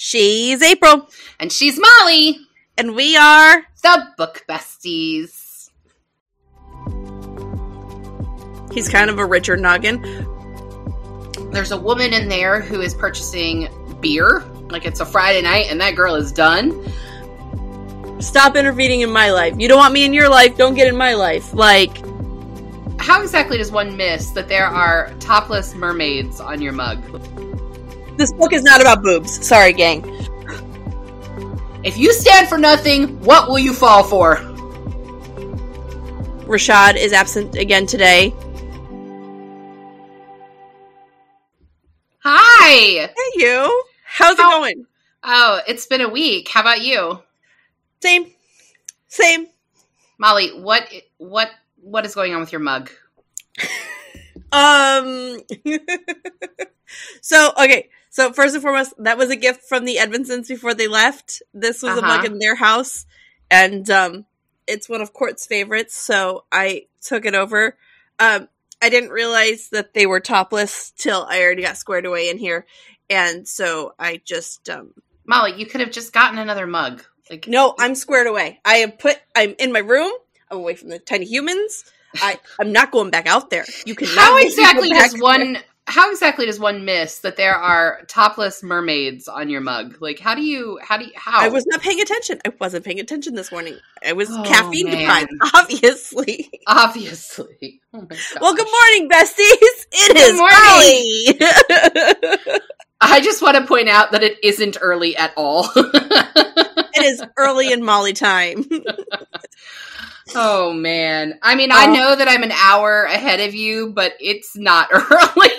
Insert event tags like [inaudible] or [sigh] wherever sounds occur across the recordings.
She's April. And she's Molly. And we are the Book Besties. He's kind of a Richard Noggin. There's a woman in there who is purchasing beer. Like it's a Friday night and that girl is done. Stop intervening in my life. You don't want me in your life, don't get in my life. Like, how exactly does one miss that there are topless mermaids on your mug? This book is not about boobs. Sorry, gang. If you stand for nothing, what will you fall for? Rashad is absent again today. Hi. Hey, you. How's How- it going? Oh, it's been a week. How about you? Same. Same. Molly, what what what is going on with your mug? [laughs] um [laughs] So, okay. So first and foremost, that was a gift from the Edmondsons before they left. This was uh-huh. a mug in their house and um it's one of Court's favorites, so I took it over. Um I didn't realize that they were topless till I already got squared away in here. And so I just um Molly, you could have just gotten another mug. Like, no, I'm squared away. I am put. I'm in my room. I'm away from the tiny humans. I I'm not going back out there. You can. How exactly does one? How exactly does one miss that there are topless mermaids on your mug? Like, how do you? How do you? How? I was not paying attention. I wasn't paying attention this morning. I was oh, caffeine man. deprived, [laughs] obviously. Obviously. Oh well, good morning, besties. It good is early. [laughs] I just want to point out that it isn't early at all. [laughs] it is early in Molly time. Oh man. I mean, I know that I'm an hour ahead of you, but it's not [laughs] early.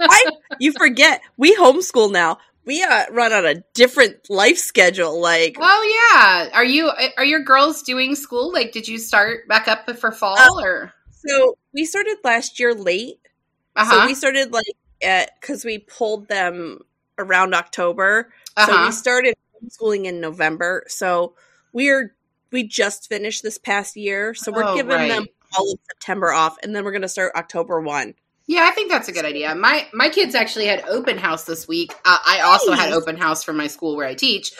I, you forget we homeschool now. We uh, run on a different life schedule. Like, oh yeah, are you? Are your girls doing school? Like, did you start back up for fall uh, or? So we started last year late. Uh-huh. So we started like because we pulled them around October. Uh-huh. So we uh-huh. started schooling in November. So we're we just finished this past year, so we're oh, giving right. them all of September off, and then we're going to start October one. Yeah, I think that's a good idea. My my kids actually had open house this week. Uh, I also had open house for my school where I teach,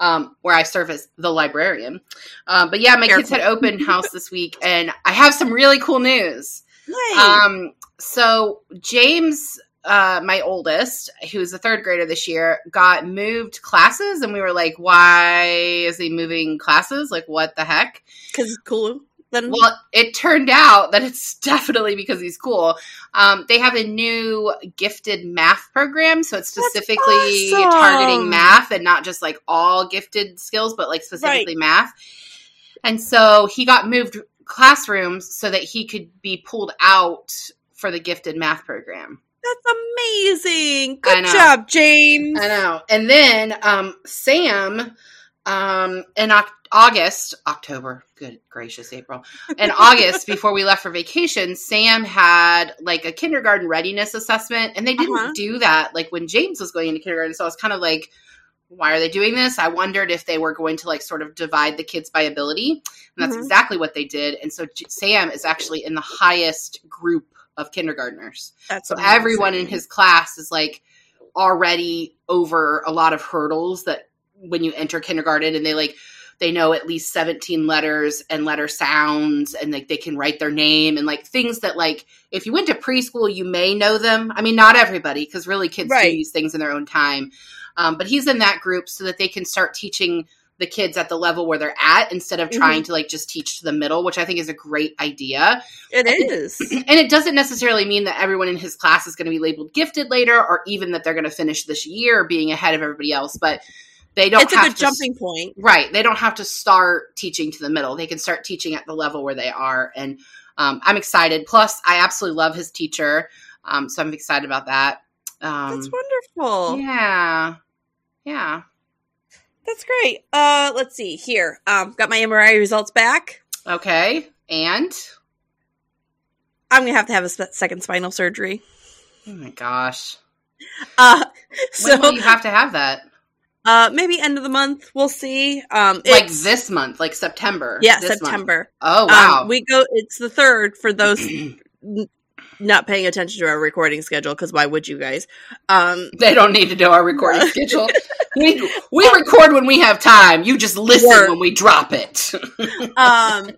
um, where I serve as the librarian. Uh, but yeah, my Careful. kids had open house this week, and I have some really cool news. [laughs] Nice. Um, so James uh, my oldest, who's a third grader this year, got moved classes, and we were like, "Why is he moving classes? Like, what the heck?" Because it's cool. Then well, it turned out that it's [laughs] definitely because he's cool. Um, they have a new gifted math program, so it's specifically awesome. targeting math and not just like all gifted skills, but like specifically right. math. And so he got moved classrooms so that he could be pulled out for the gifted math program. That's amazing. Good job, James. I know. And then um, Sam um, in August, October, good gracious, April. In [laughs] August, before we left for vacation, Sam had like a kindergarten readiness assessment, and they didn't uh-huh. do that like when James was going into kindergarten. So I was kind of like, why are they doing this? I wondered if they were going to like sort of divide the kids by ability, and that's mm-hmm. exactly what they did. And so Sam is actually in the highest group of kindergartners. That's so amazing. everyone in his class is like already over a lot of hurdles that when you enter kindergarten and they like they know at least 17 letters and letter sounds and like they can write their name and like things that like if you went to preschool you may know them i mean not everybody because really kids right. do these things in their own time um, but he's in that group so that they can start teaching the kids at the level where they're at instead of trying mm-hmm. to like just teach to the middle, which I think is a great idea. It is. [clears throat] And it doesn't necessarily mean that everyone in his class is going to be labeled gifted later or even that they're going to finish this year being ahead of everybody else, but they don't it's a good jumping point. Right. They don't have to start teaching to the middle. They can start teaching at the level where they are. And um, I'm excited. Plus, I absolutely love his teacher. Um, so I'm excited about that. Um, That's wonderful. Yeah. Yeah. That's great. Uh, let's see here. Um, got my MRI results back. Okay, and I'm gonna have to have a sp- second spinal surgery. Oh my gosh. Uh, so you have to have that? Uh, maybe end of the month. We'll see. Um, like this month, like September. Yeah, September. Month. Oh wow. Um, we go. It's the third for those [clears throat] not paying attention to our recording schedule because why would you guys? Um, they don't need to know our recording schedule. [laughs] We we record when we have time. You just listen Word. when we drop it. [laughs] um,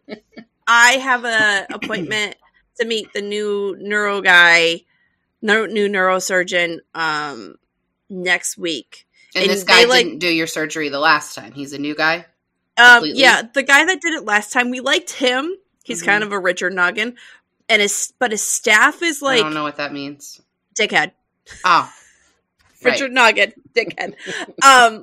I have a appointment to meet the new neuro guy, new neurosurgeon, um, next week. And, and this guy they, didn't do your surgery the last time. He's a new guy. Um, yeah, the guy that did it last time, we liked him. He's mm-hmm. kind of a Richard Noggin, and his but his staff is like I don't know what that means. Dickhead. Oh, [laughs] Richard right. Noggin, dickhead. um,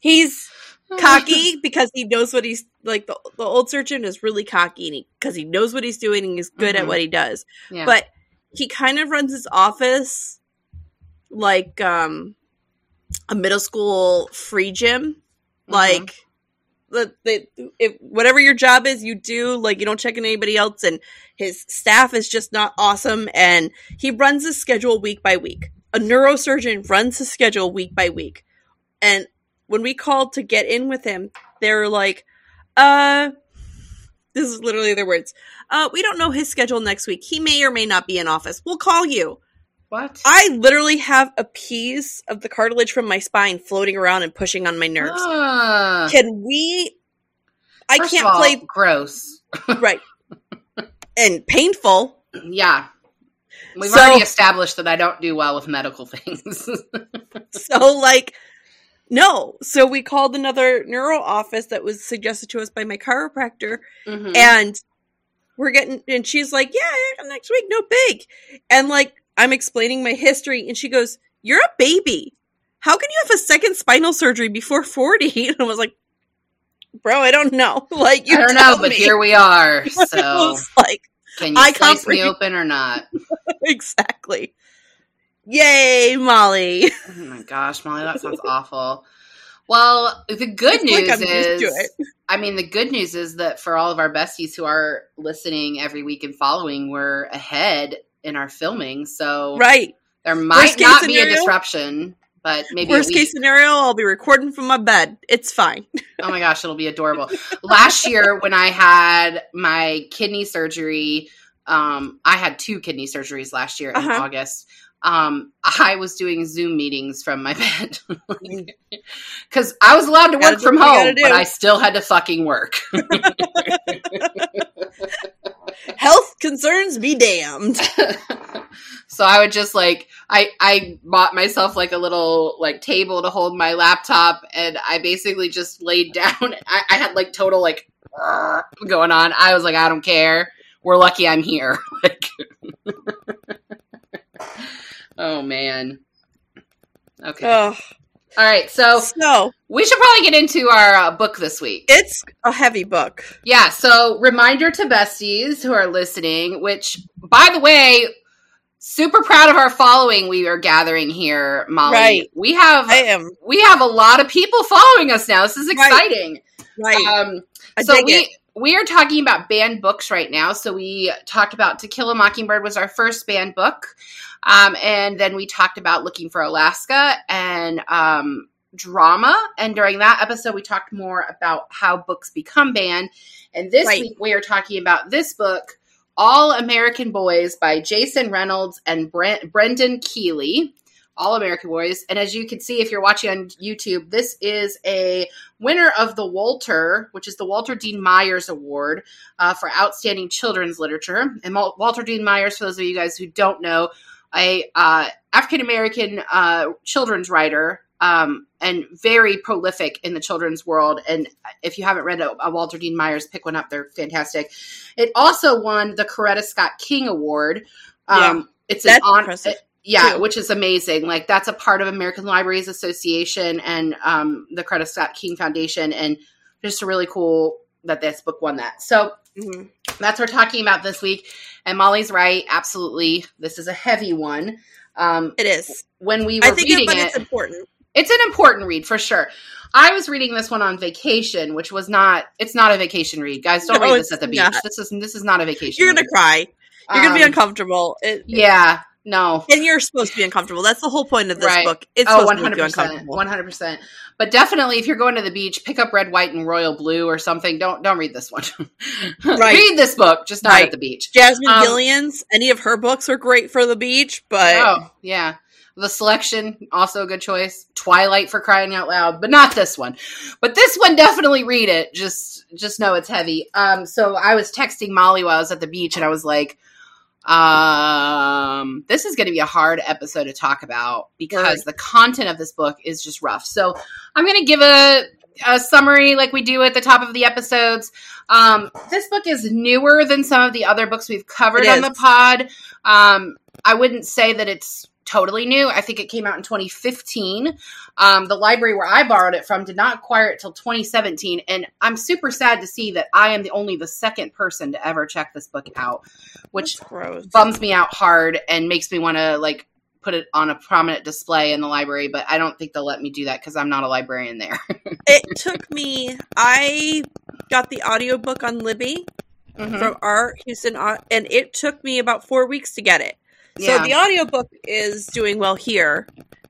he's cocky because he knows what he's like. The, the old surgeon is really cocky because he, he, knows what he's doing and he's good mm-hmm. at what he does. Yeah. But he kind of runs his office like um a middle school free gym, mm-hmm. like the, the if, whatever your job is, you do. Like you don't check in anybody else, and his staff is just not awesome. And he runs his schedule week by week. A neurosurgeon runs his schedule week by week. And when we called to get in with him, they were like, "Uh, this is literally their words. Uh, we don't know his schedule next week. He may or may not be in office. We'll call you." What? I literally have a piece of the cartilage from my spine floating around and pushing on my nerves. Uh, Can we? I can't all, play. Gross. [laughs] right. And painful. Yeah. We've so, already established that I don't do well with medical [laughs] things. so, like, no. So we called another neuro office that was suggested to us by my chiropractor, mm-hmm. and we're getting. And she's like, "Yeah, next week, no big." And like, I'm explaining my history, and she goes, You're a baby. How can you have a second spinal surgery before 40? [laughs] And I was like, Bro, I don't know. [laughs] Like, you I don't know, but here we are. [laughs] So, like, can you I slice me open or not? exactly. Yay, Molly. Oh my gosh, Molly, that sounds awful. Well, the good news like is, I mean, the good news is that for all of our besties who are listening every week and following, we're ahead in our filming. So right, there might not scenario, be a disruption, but maybe worst case scenario, I'll be recording from my bed. It's fine. oh my gosh, it'll be adorable. [laughs] Last year when I had my kidney surgery, um, I had two kidney surgeries last year in uh-huh. August. Um, I was doing Zoom meetings from my [laughs] bed [laughs] because I was allowed to work from home, but I still had to fucking work. Health concerns be damned. [laughs] so I would just like I I bought myself like a little like table to hold my laptop, and I basically just laid [laughs] down. I, I had like total like [laughs] going on. I was like, I don't care. We're lucky I'm here. like, oh man. Okay. Oh. All right, so so we should probably get into our uh, book this week. It's a heavy book. Yeah, so reminder to besties who are listening, which by the way, super proud of our following we are gathering here, Molly. Right. We have I am. we have a lot of people following us now. This is exciting. Right. right. Um so we it. we are talking about banned books right now. So we talked about To Kill a Mockingbird was our first banned book. Um, and then we talked about looking for Alaska and um, drama. And during that episode, we talked more about how books become banned. And this right. week, we are talking about this book, All American Boys by Jason Reynolds and Brent- Brendan Kiely. All American Boys. And as you can see, if you're watching on YouTube, this is a winner of the Walter, which is the Walter Dean Myers Award uh, for Outstanding Children's Literature. And Walter Dean Myers, for those of you guys who don't know, a uh, African American uh, children's writer um, and very prolific in the children's world. And if you haven't read a, a, Walter Dean Myers, pick one up; they're fantastic. It also won the Coretta Scott King Award. Um, yeah, it's an honor. Yeah, too. which is amazing. Like that's a part of American Libraries Association and um, the Coretta Scott King Foundation, and just a really cool that this book won that. So mm-hmm. that's what we're talking about this week. And Molly's right. Absolutely. This is a heavy one. Um, it is. When we were I think reading it, it's important. It's an important read for sure. I was reading this one on vacation, which was not. It's not a vacation read, guys. Don't no, read this at the beach. Not. This is this is not a vacation. You're gonna read. cry. You're um, gonna be um, uncomfortable. It, yeah. No. And you're supposed to be uncomfortable. That's the whole point of this Right. book. It's Oh, supposed one to make hundred you percent, uncomfortable. one hundred percent. But definitely, if you're going to the beach, pick up red, white, and royal blue or something. Don't don't read this one. [laughs] Right. read this book, just not Right. at the beach. Jasmine Um, Guillory's, any of her books are great for the beach, but Oh yeah, the selection also a good choice. Twilight for crying out loud, but not this one. But this one definitely read it. Just just know it's heavy. Um, so I was texting Molly while I was at the beach, and I was like. Um, this is going to be a hard episode to talk about because Right. the content of this book is just rough. So I'm going to give a, a summary like we do at the top of the episodes. Um, this book is newer than some of the other books we've covered on the pod. Um, I wouldn't say that it's totally new. I think it came out in 2015. Um, the library where I borrowed it from did not acquire it till 2017, and I'm super sad to see that I am the only the second person to ever check this book out, which bums me out hard and makes me want to like put it on a prominent display in the library. But I don't think they'll let me do that because I'm not a librarian there. [laughs] It took me. I got the audiobook on Libby Mhm. from our Houston, and it took me about four weeks to get it. Yeah. So the audiobook is doing well here,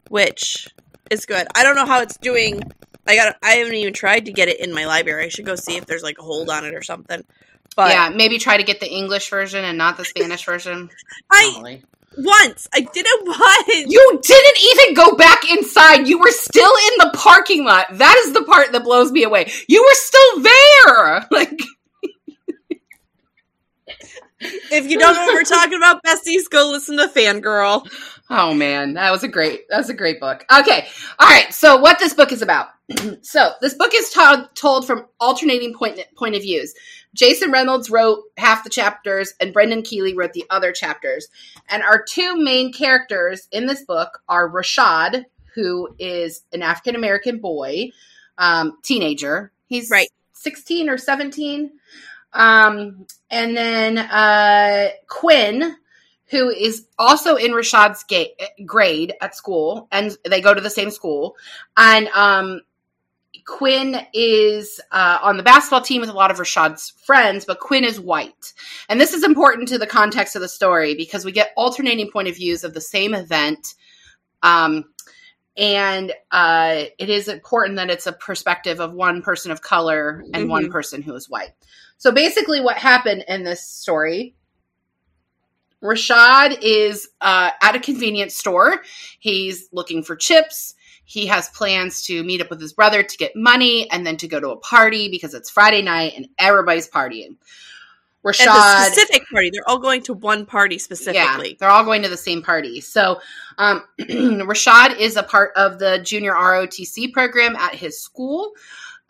which is good. I don't know how it's doing. I got. I haven't even tried to get it in my library. I should go see if there's like a hold on it or something. But yeah, maybe try to get the English version and not the Spanish version. [laughs] I Molly. once I did it once. You didn't even go back inside. You were still in the parking lot. That is the part that blows me away. You were still there. [laughs] Like If you don't know what we're talking about, besties, go listen to Fangirl. Oh man, that was a great that was a great book. Okay. All right. So what this book is about. [clears throat] so this book is to- told from alternating point point of views. Jason Reynolds wrote half the chapters and Brendan Kiely wrote the other chapters. And our two main characters in this book are Rashad, who is an African American boy, um, teenager. He's Right. 16 or 17. Um, and then uh, Quinn, who is also in Rashad's ga- grade at school, and they go to the same school. And um, Quinn is uh, on the basketball team with a lot of Rashad's friends, but Quinn is white. And this is important to the context of the story because we get alternating point of views of the same event. Um, and uh, it is important that it's a perspective of one person of color and one person who is white. So basically, what happened in this story Rashad is uh, at a convenience store. He's looking for chips. He has plans to meet up with his brother to get money and then to go to a party because it's Friday night and everybody's partying. And the Rashad, specific party. They're all going to one party specifically. yeah, they're all going to the same party. So, um, [clears throat] Rashad is a part of the junior ROTC program at his school.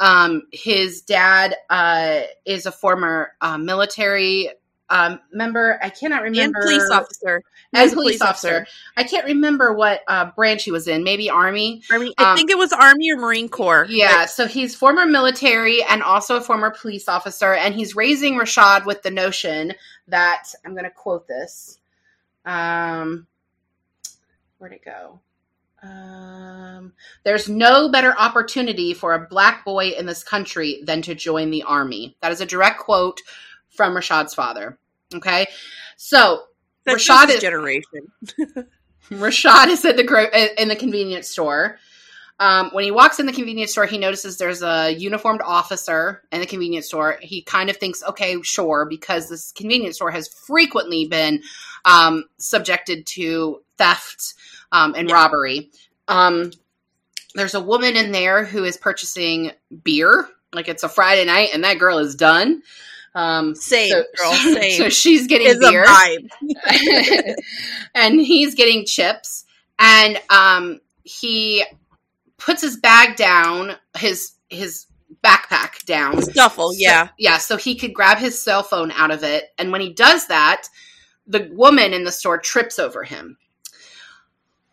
Um, his dad uh, is a former uh, military um, member. I cannot remember. And police officer. As a police officer. I can't remember what uh, branch he was in. Maybe Army. I mean, I Um, think it was Army or Marine Corps. Yeah, so he's former military and also a former police officer, and he's raising Rashad with the notion that I'm going to quote this. Um, where'd it go? Um, there's no better opportunity for a black boy in this country than to join the army. That is a direct quote from Rashad's father. Okay, so That's Rashad is- generation. [laughs] [laughs] Rashad is at the gro- in the convenience store. Um, when he walks in the convenience store, he notices there's a uniformed officer in the convenience store. He kind of thinks, okay, sure, because this convenience store has frequently been um, subjected to theft um, and Yeah. robbery. Um, there's a woman in there who is purchasing beer, like it's a Friday night, and that girl is done. Um, Same, so, girl, [laughs] same. so she's getting Is beer [laughs] and he's getting chips and um he puts his bag down his his backpack down Stuffle, So- yeah. yeah so he could grab his cell phone out of it and when he does that the woman in the store trips over him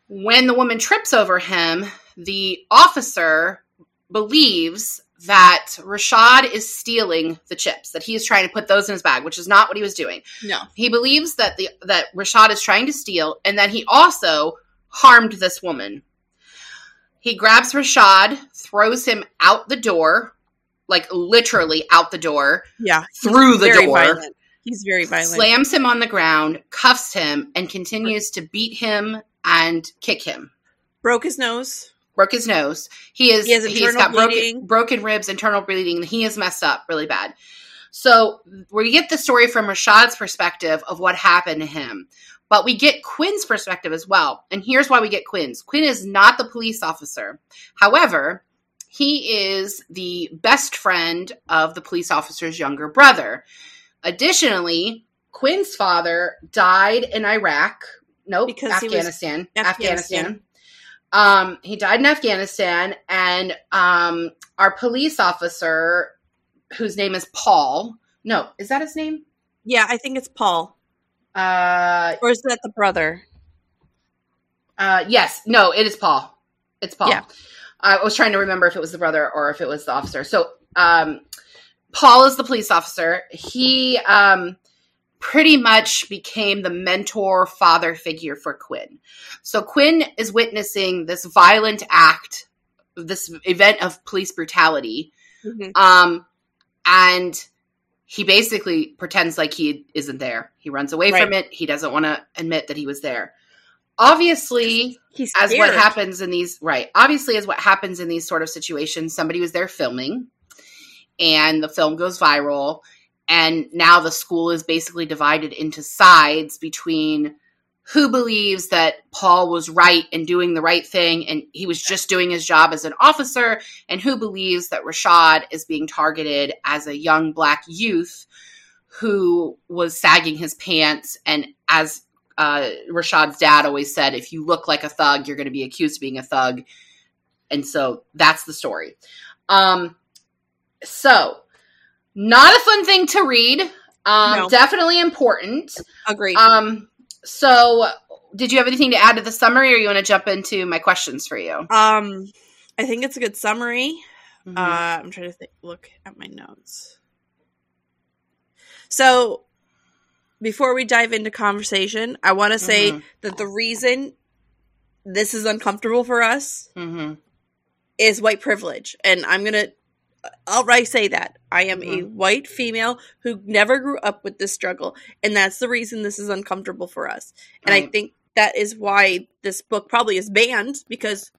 when the woman trips over him the officer believes that Rashad is stealing the chips, that he is trying to put those in his bag, which is not what he was doing. No. He believes that the that Rashad is trying to steal and that he also harmed this woman. He grabs Rashad, throws him out the door, like literally out the door, Yeah. through the door. violent. He's very violent. slams him on the ground, cuffs him, and continues to beat him and kick him. Broke his nose. Broke his nose. He is He has he's got broken, broken ribs, internal bleeding. He is messed up really bad. So we get the story from Rashad's perspective of what happened to him. But we get Quinn's perspective as well. And here's why we get Quinn's. Quinn is not the police officer. However, he is the best friend of the police officer's younger brother. Additionally, Quinn's father died in Iraq. Nope, Because Afghanistan. Afghanistan. Afghanistan. Um, he died in Afghanistan, and um, our police officer, whose name is Paul. No, is that his name? Yeah, I think it's Paul. Uh, Or is that the brother? uh, yes, no, it is Paul. It's Paul. Yeah. I was trying to remember if it was the brother or if it was the officer. So, um, Paul is the police officer. He um, pretty much became the mentor father figure for Quinn. So Quinn is witnessing this violent act, this event of police brutality, Mhm. um, and he basically pretends like he isn't there. He runs away Right. from it. He doesn't want to admit that he was there. Obviously, He's as what happens in these right obviously as what happens in these sort of situations somebody was there filming and the film goes viral and now the school is basically divided into sides between who believes that Paul was right in doing the right thing and he was just doing his job as an officer and who believes that Rashad is being targeted as a young black youth who was sagging his pants and as uh, Rashad's dad always said, if you look like a thug, you're going to be accused of being a thug. And so that's the story. Um, so, not a fun thing to read. Um, No. Definitely important. Agreed. Um, so, did you have anything to add to the summary, or you want to jump into my questions for you? um, I think it's a good summary. Mhm. Uh, I'm trying to think, look at my notes. So, before we dive into conversation, I want to say Mhm. that the reason this is uncomfortable for us Mhm. is white privilege. And I'm going outright say that. I am a Mhm. white female who never grew up with this struggle. And that's the reason this is uncomfortable for us. And I think that is why this book probably is banned because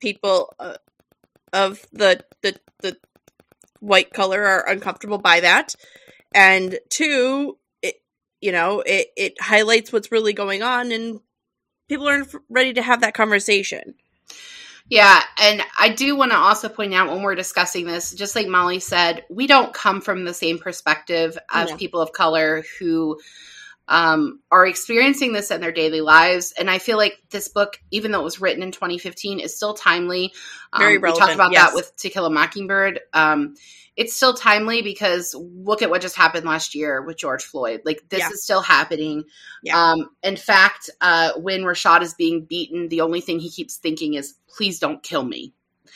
people uh, of the, the, the white color are uncomfortable by that. And two, it, you know, it, it highlights what's really going on and people aren't ready to have that conversation. Yeah, and I do want to also point out when we're discussing this, just like Molly said, we don't come from the same perspective as No. people of color who um, are experiencing this in their daily lives. And I feel like this book, even though it was written in 2015, is still timely. Um, Very We talked about yes. that with To Kill a Mockingbird. Um, it's still timely because look at what just happened last year with George Floyd. Like this Yeah. is still happening. Yeah. Um, in fact, uh, when Rashad is being beaten, the only thing he keeps thinking is, "Please don't kill me."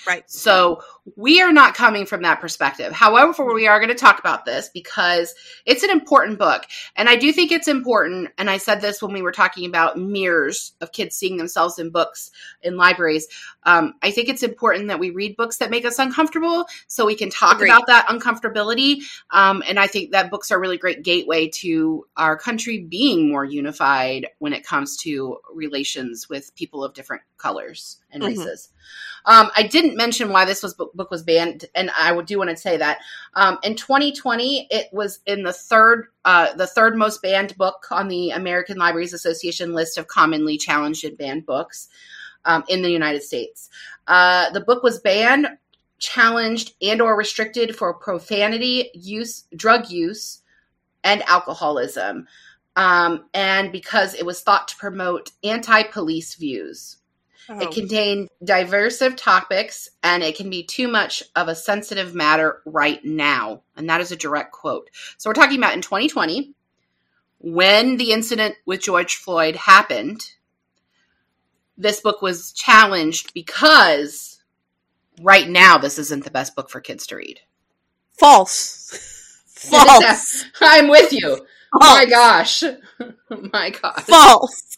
Right. So we are not coming from that perspective. However, we are going to talk about this because it's an important book. And I do think it's important. And I said this when we were talking about mirrors of kids seeing themselves in books in libraries. Um, I think it's important that we read books that make us uncomfortable so we can talk Agreed. about that uncomfortability. Um, and I think that books are a really great gateway to our country being more unified when it comes to relations with people of different colors and Mhm. races. Um, I didn't mention why this was book, book was banned, and I do want to say that um, in 2020 it was in the third uh, the third most banned book on the American Libraries Association list of commonly challenged and banned books um, in the United States. Uh, the book was banned, challenged, and or restricted for profanity, use, drug use, and alcoholism. Um, and because it was thought to promote anti-police views. Oh. It contained diversive topics and it can be too much of a sensitive matter right now. And that is a direct quote. So we're talking about in 2020, when the incident with George Floyd happened, this book was challenged because right now this isn't the best book for kids to read. False. [laughs] False. I'm with you. Oh my gosh. [laughs] My gosh. False.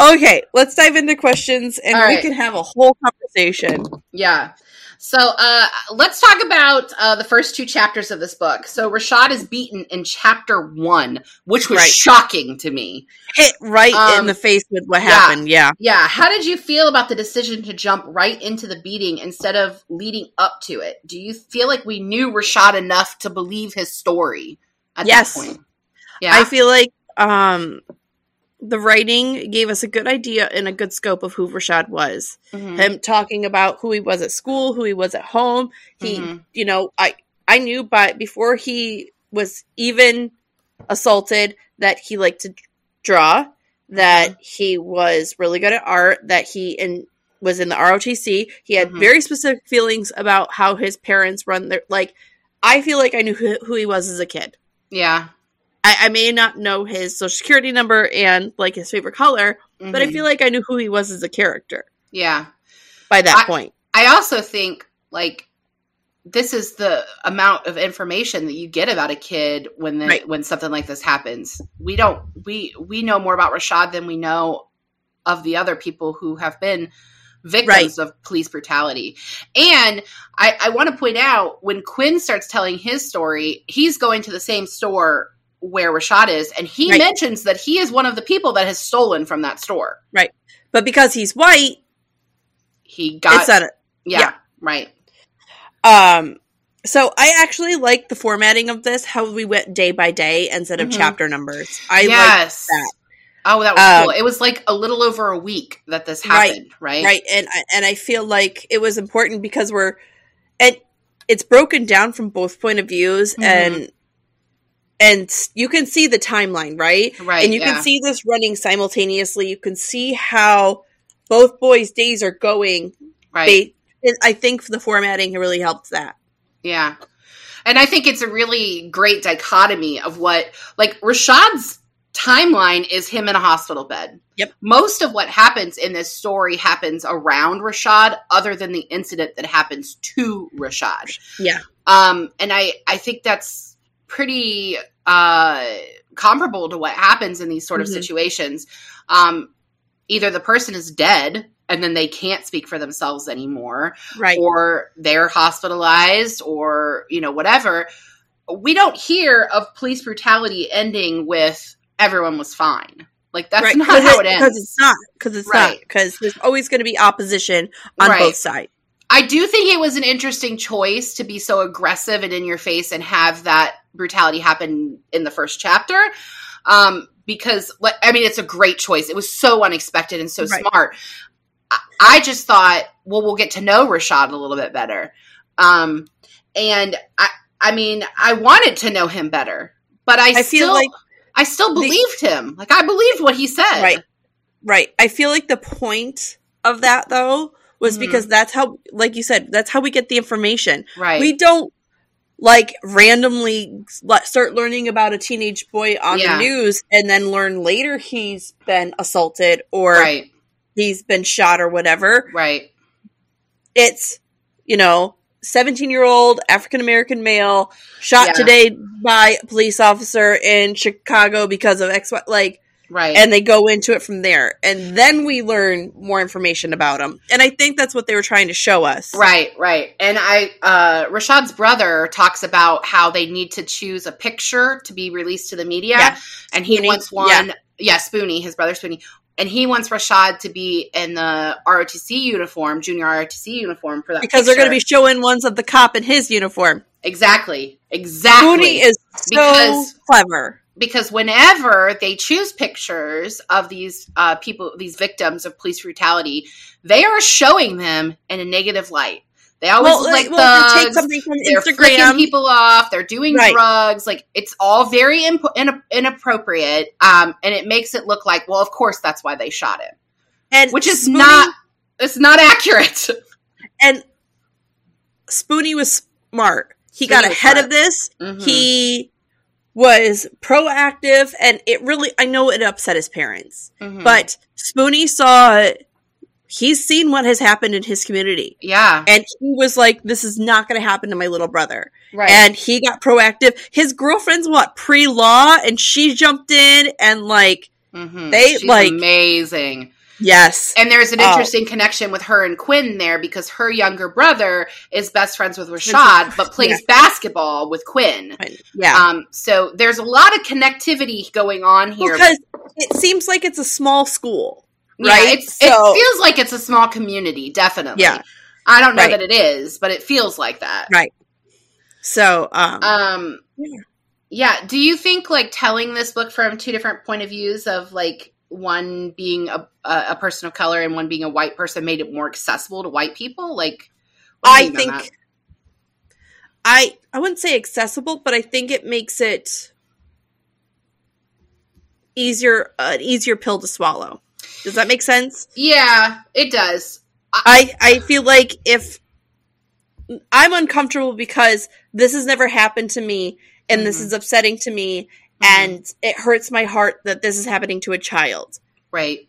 Okay, let's dive into questions and All we can have a whole conversation. Yeah. So uh, let's talk about uh, the first two chapters of this book. So Rashad is beaten in chapter one, which was Right. shocking to me. Hit right Um, in the face with what yeah. happened. Yeah. Yeah, how did you feel about the decision to jump right into the beating instead of leading up to it? Do you feel like we knew Rashad enough to believe his story at Yes. that point? Yeah, I feel like um the writing gave us a good idea and a good scope of who Rashad was. Mhm. Him talking about who he was at school, who he was at home. He, Mhm. you know, I I knew but before he was even assaulted that he liked to draw, that he was really good at art, that he and was in the ROTC. He had Mhm. very specific feelings about how his parents run their like I feel like I knew who, who he was as a kid. yeah, I, I may not know his social security number and like his favorite color, but I Mhm. feel like I knew who he was as a character yeah. by that I- point. I also think like this is the amount of information that you get about a kid when the, Right. when something like this happens. We don't we we know more about Rashad than we know of the other people who have been victims of police brutality. And I, I want to point out when Quinn starts telling his story, he's going to the same store where Rashad is, and he Right. mentions that he is one of the people that has stolen from that store. Right. But because he's white, He got it's yeah, yeah. right. um. So I actually like the formatting of this, how we went day by day instead of Mhm. chapter numbers. I like yes. that. Oh, that was Um, cool. It was like a little over a week that this happened, right? right, and I- and I feel like it was important because we're, and it's broken down from both point of views, Mhm. and and you can see the timeline, right? Right. and you yeah. can see this running simultaneously. You can see how both boys' days are going. right. They, I think the formatting really helped that. yeah. And I think it's a really great dichotomy of what, like, Rashad's timeline is him in a hospital bed. Yep. Most of what happens in this story happens around Rashad, other than the incident that happens to Rashad. Yeah. Um, and I, I think that's pretty uh, comparable to what happens in these sort of Mhm. situations. Um, either the person is dead and then they can't speak for themselves anymore, Right. or they're hospitalized, or you know whatever. We don't hear of police brutality ending with everyone was fine. Like that's right. not how it- it Because it's not. Because it's not. Because there's always going to be opposition on Right. both sides. I do think it was an interesting choice to be so aggressive and in your face and have that brutality happen in the first chapter. Um, because like, I mean, it's a great choice. It was so unexpected and so Right. smart. I, I just thought, well, we'll get to know Rashad a little bit better. Um, and I, I mean, I wanted to know him better, but I, I still, feel like I still believed him. Like I believed what he said. Right. Right. I feel like the point of that though was Mhm. because that's how like you said, that's how we get the information. Right. We don't like randomly start learning about a teenage boy on Yeah. the news and then learn later he's been assaulted or right. he's been shot or whatever. Right. It's, you know, 17 year old African American male shot Yeah. today by a police officer in Chicago because of X, Y, like, Right. and they go into it from there. And then we learn more information about them. And I think that's what they were trying to show us. Right, right. And I uh Rashad's brother talks about how they need to choose a picture to be released to the media. Yeah. And he Spoonie. wants one yeah. Spoonie, his brother Spoonie. And he wants Rashad to be in the ROTC uniform, junior ROTC uniform for that. Because they're going to be showing ones of the cop in his uniform. Exactly. Exactly. Spoonie is so Because- clever. Because whenever they choose pictures of these uh, people, these victims of police brutality, they are showing them in a negative light. They always Well, like well, they take something from they're Instagram. people off. They're doing Right. drugs. Like it's all very imp- in- inappropriate, um, and it makes it look like, well, of course, that's why they shot him, and which is Spoonie- not. It's not accurate. [laughs] And Spoonie was smart. He Spoonie got ahead smart. of this. Mhm. He was proactive, and it really, I know it upset his parents. Mhm. But Spoonie saw, he's seen what has happened in his community. yeah, And he was like, this is not going to happen to my little brother. right. And he got proactive. His girlfriend's what, pre law? And she jumped in and like, Mhm. they, She's like- amazing. Yes. And there's an interesting oh. connection with her and Quinn there because her younger brother is best friends with Rashad, but [laughs] plays yeah. basketball with Quinn. Yeah. Um, so there's a lot of connectivity going on here. Because it seems like it's a small school. Right? Yeah, so, it feels like it's a small community, definitely. Yeah. I don't know right. that it is, but it feels like that. Right. So, um, um yeah. yeah. Do you think like telling this book from two different point of views of like one being a, a person of color and one being a white person made it more accessible to white people? Like, I think I I wouldn't say accessible, but I think it makes it easier an easier pill to swallow. Does that make sense? Yeah, it does. I I feel like if I'm uncomfortable because this has never happened to me and mm-hmm. this is upsetting to me. And it hurts my heart that this is happening to a child. Right.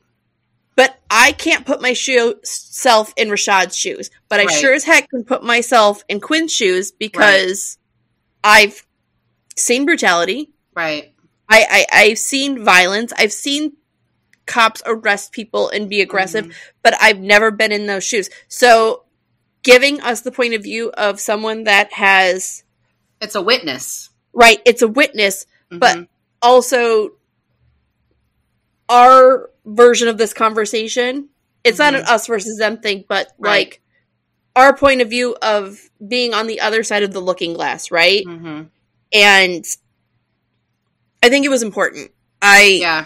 But I can't put myself in Rashad's shoes. But I right. sure as heck can put myself in Quinn's shoes because right. I've seen brutality. Right. I, I I've seen violence. I've seen cops arrest people and be aggressive, mm-hmm. but I've never been in those shoes. So giving us the point of view of someone that has it's a witness. Right, it's a witness mm-hmm. but also our version of this conversation. It's mm-hmm. not an us versus them thing, but right. like our point of view of being on the other side of the looking glass, right? Mm-hmm. And I think it was important. I yeah.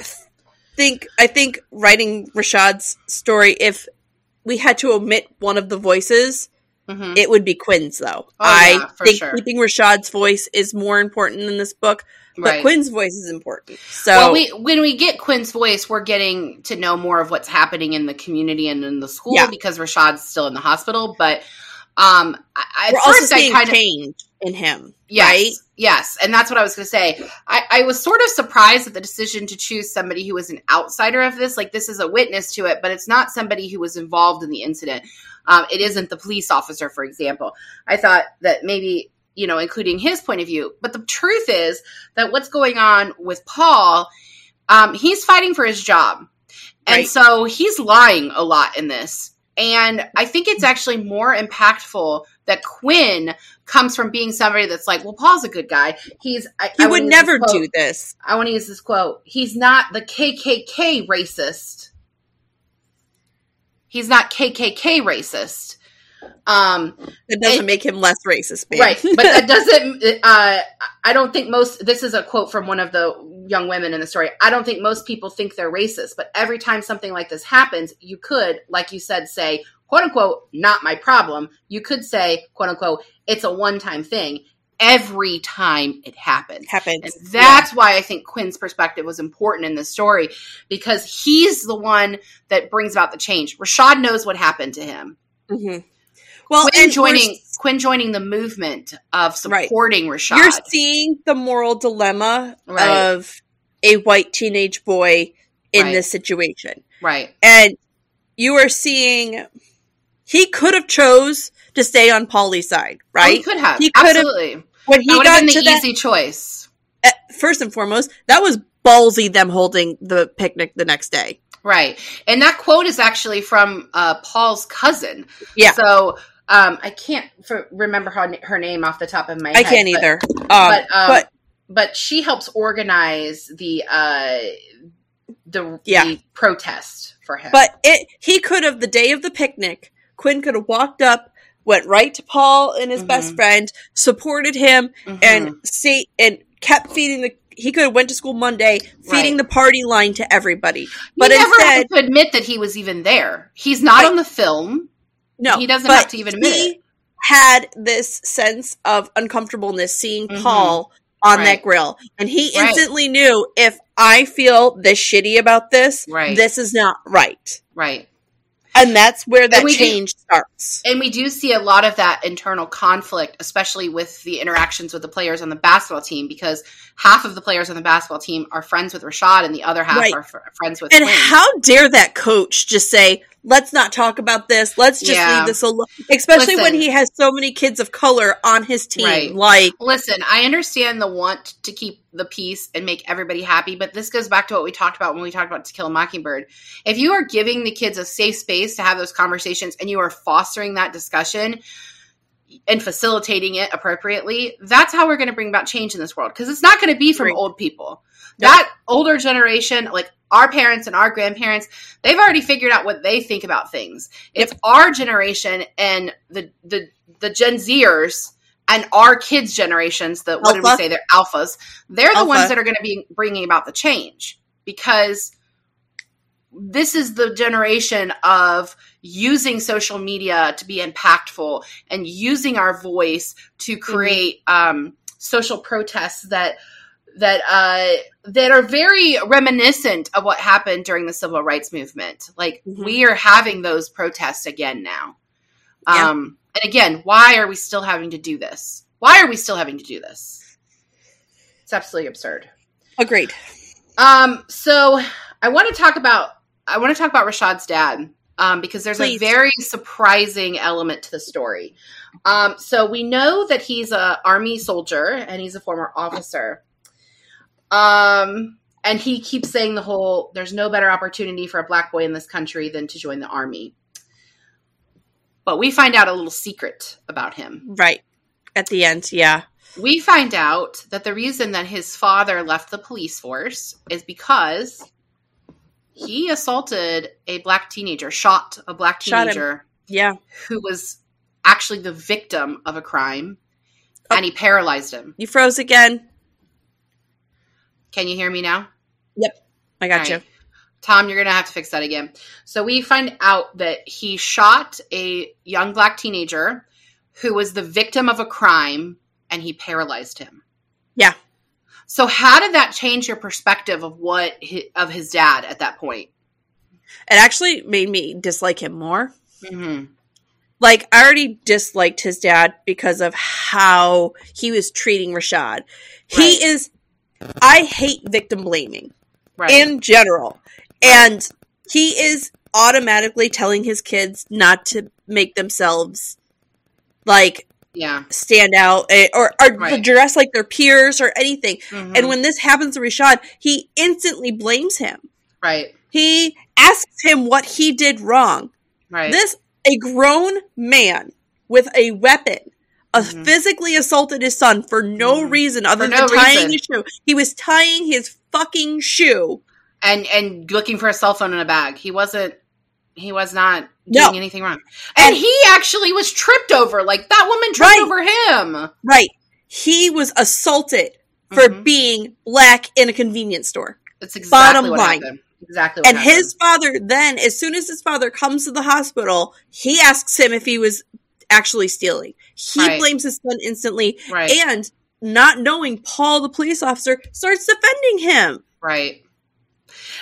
think I think writing Rashad's story, if we had to omit one of the voices, mm-hmm. it would be Quinn's. Though oh, I yeah, think sure. keeping Rashad's voice is more important in this book but right. Quinn's voice is important. So well, we when we get Quinn's voice, we're getting to know more of what's happening in the community and in the school yeah. because Rashad's still in the hospital. But um, I, we're also seeing kind change of, in him. Yes, right? yes, and that's what I was going to say. I, I was sort of surprised at the decision to choose somebody who was an outsider of this. Like this is a witness to it, but it's not somebody who was involved in the incident. Um, it isn't the police officer, for example. I thought that maybe you know, including his point of view. But the truth is that what's going on with Paul, um, he's fighting for his job. And right. so he's lying a lot in this. And I think it's actually more impactful that Quinn comes from being somebody that's like, well, Paul's a good guy. He's I, he I would never this do this. I want to use this quote. He's not the KKK racist. He's not KKK racist. Um, it doesn't make him less racist, babe. right? But that [laughs] doesn't. Uh, I don't think most. This is a quote from one of the young women in the story. I don't think most people think they're racist, but every time something like this happens, you could, like you said, say quote unquote, not my problem. You could say quote unquote, it's a one time thing. Every time it happens, happens. And that's yeah. why I think Quinn's perspective was important in this story because he's the one that brings about the change. Rashad knows what happened to him. Mm-hmm. Well, Quinn joining Quinn joining the movement of supporting right. Rashad. You're seeing the moral dilemma right. of a white teenage boy in right. this situation, right? And you are seeing he could have chose to stay on Paulie's side, right? Oh, he could have. He could Absolutely. have. When he got been the easy that, choice. Eh, first and foremost, that was ballsy. Them holding the picnic the next day. Right. And that quote is actually from uh, Paul's cousin. Yeah. So um, I can't for, remember her, her name off the top of my head. I can't but, either. Um, but, um, but but she helps organize the uh, the, yeah. the protest for him. But it he could have the day of the picnic. Quinn could have walked up, went right to Paul and his mm-hmm. best friend, supported him, mm-hmm. and see and kept feeding the he could have went to school Monday, feeding right. the party line to everybody. But he never instead, to admit that he was even there. He's not right. on the film. No, he doesn't have to even admit it. Had this sense of uncomfortableness seeing mm-hmm. Paul on right. that grill, and he right. instantly knew if I feel this shitty about this, right. this is not right. Right. And that's where that change do, starts. And we do see a lot of that internal conflict, especially with the interactions with the players on the basketball team, because half of the players on the basketball team are friends with Rashad, and the other half right. are f- friends with. And Quinn. how dare that coach just say, let's not talk about this. Let's just Yeah. leave this alone. Especially when he has so many kids of color on his team. Right. Like, Listen, I understand the want to keep the peace and make everybody happy, but this goes back to what we talked about when we talked about To Kill a Mockingbird. If you are giving the kids a safe space to have those conversations and you are fostering that discussion and facilitating it appropriately, that's how we're going to bring about change in this world because it's not going to be from Right. old people. That older generation, like our parents and our grandparents, they've already figured out what they think about things. It's our generation and the the the Gen Zers and our kids' generations. The what did we say? They're alphas. They're the Alpha. ones that are going to be bringing about the change because this is the generation of using social media to be impactful and using our voice to create um, social protests that that uh, that are very reminiscent of what happened during the civil rights movement. Like Mhm. we are having those protests again now. Yeah. Um, and again, why are we still having to do this? Why are we still having to do this? It's absolutely absurd. agreed. Um, so I want to talk about I want to talk about Rashad's dad. Um, because there's Please. a very surprising element to the story. Um, so we know that he's a army soldier and he's a former officer. Um, and he keeps saying the whole there's no better opportunity for a black boy in this country than to join the army. But we find out a little secret about him Right. At the end, yeah. we find out that the reason that his father left the police force is because he assaulted a black teenager, shot a black teenager Yeah. who was actually the victim of a crime Oh. and he paralyzed him. You froze again. Can you hear me now? Yep. I got you. right. Tom, you're going to have to fix that again. So we find out that he shot a young black teenager who was the victim of a crime and he paralyzed him. Yeah. So how did that change your perspective of what hi of his dad at that point? It actually made me dislike him more. Mm-hmm. Like, I already disliked his dad because of how he was treating Rashad. He is, I hate victim blaming. Right. in general. And he is automatically telling his kids not to make themselves like yeah. stand out eh, or, or Right. dress like their peers or anything. Mhm. And when this happens to Rashad, he instantly blames him. right. He asks him what he did wrong. Right. This a grown man with a weapon uh, Mhm. physically assaulted his son for no Mhm. reason other For than no tying reason. his shoe. He was tying his fucking shoe. and and looking for a cell phone in a bag. He wasn't he was not No. doing anything wrong. And, And- he actually was tripped over. Like that woman tripped Right. over him. Right. He was assaulted for Mhm. being black in a convenience store. That's exactly Bottom what line. happened. Exactly what And happened. his father then, as soon as his father comes to the hospital, he asks him if he was actually stealing. He Right. blames his son instantly. right. And not knowing Paul, the police officer, starts defending him. Right.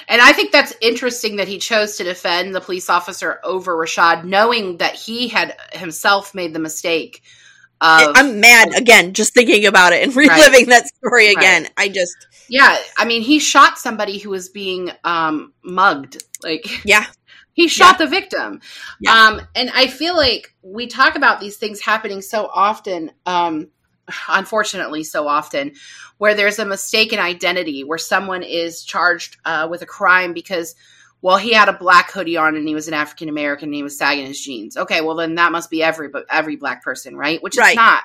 And I think that's interesting that he chose to defend the police officer over Rashad, knowing that he had himself made the mistake of. I'm mad again just thinking about it and reliving that story again. I just, yeah, I mean, he shot somebody who was being um, mugged. Like, yeah, he shot the victim. Yeah. Um, and I feel like we talk about these things happening so often, um, unfortunately, so often, where there's a mistaken identity, where someone is charged uh, with a crime because, well, he had a black hoodie on and he was an African American and he was sagging his jeans. Okay, well, then that must be every but every black person, right? Which Right. is not.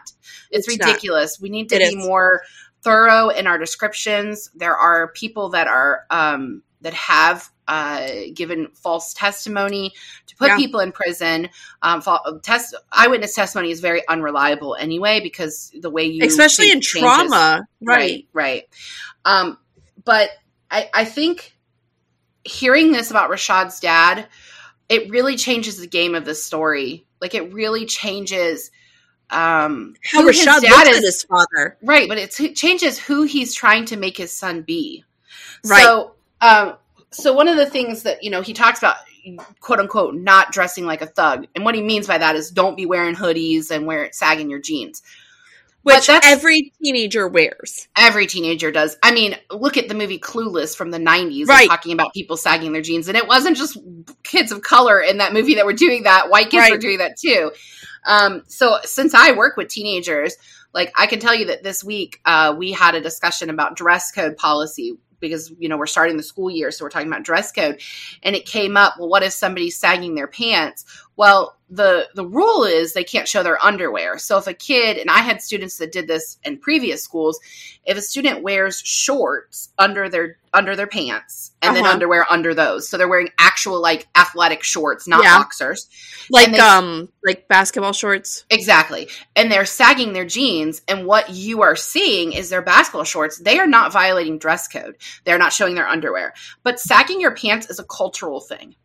It's, It's not. ridiculous. We need to It be is. more thorough in our descriptions. There are people that are um, that have uh, given false testimony to put Yeah. people in prison. Um, test eyewitness testimony is very unreliable anyway because the way you especially in changes. trauma. Right. right, right. Um, but I, I think hearing this about Rashad's dad, it really changes the game of this story. Like it really changes um, How who his Rashad dad looks is- at his father. Right, but it changes who he's trying to make his son be. Right. So, um, so one of the things that you know he talks about, quote unquote, not dressing like a thug, and what he means by that is don't be wearing hoodies and wear sagging your jeans. which every teenager wears. Every teenager does. I mean, look at the movie Clueless from the 90s right. talking about people sagging their jeans. And it wasn't just kids of color in that movie that were doing that, white kids right. were doing that too. Um, so since I work with teenagers, like I can tell you that this week uh, we had a discussion about dress code policy because you know we're starting the school year so we're talking about dress code. And it came up well what if somebody's sagging their pants well the the rule is they can't show their underwear. So if a kid and i had students that did this in previous schools if a student wears shorts under their under their pants and uh-huh. then underwear under those so they're wearing actual like athletic shorts not yeah. boxers like they, um like basketball shorts? Exactly. And they're sagging their jeans and what you are seeing is their basketball shorts. They are not violating dress code. They're not showing their underwear. But sagging your pants is a cultural thing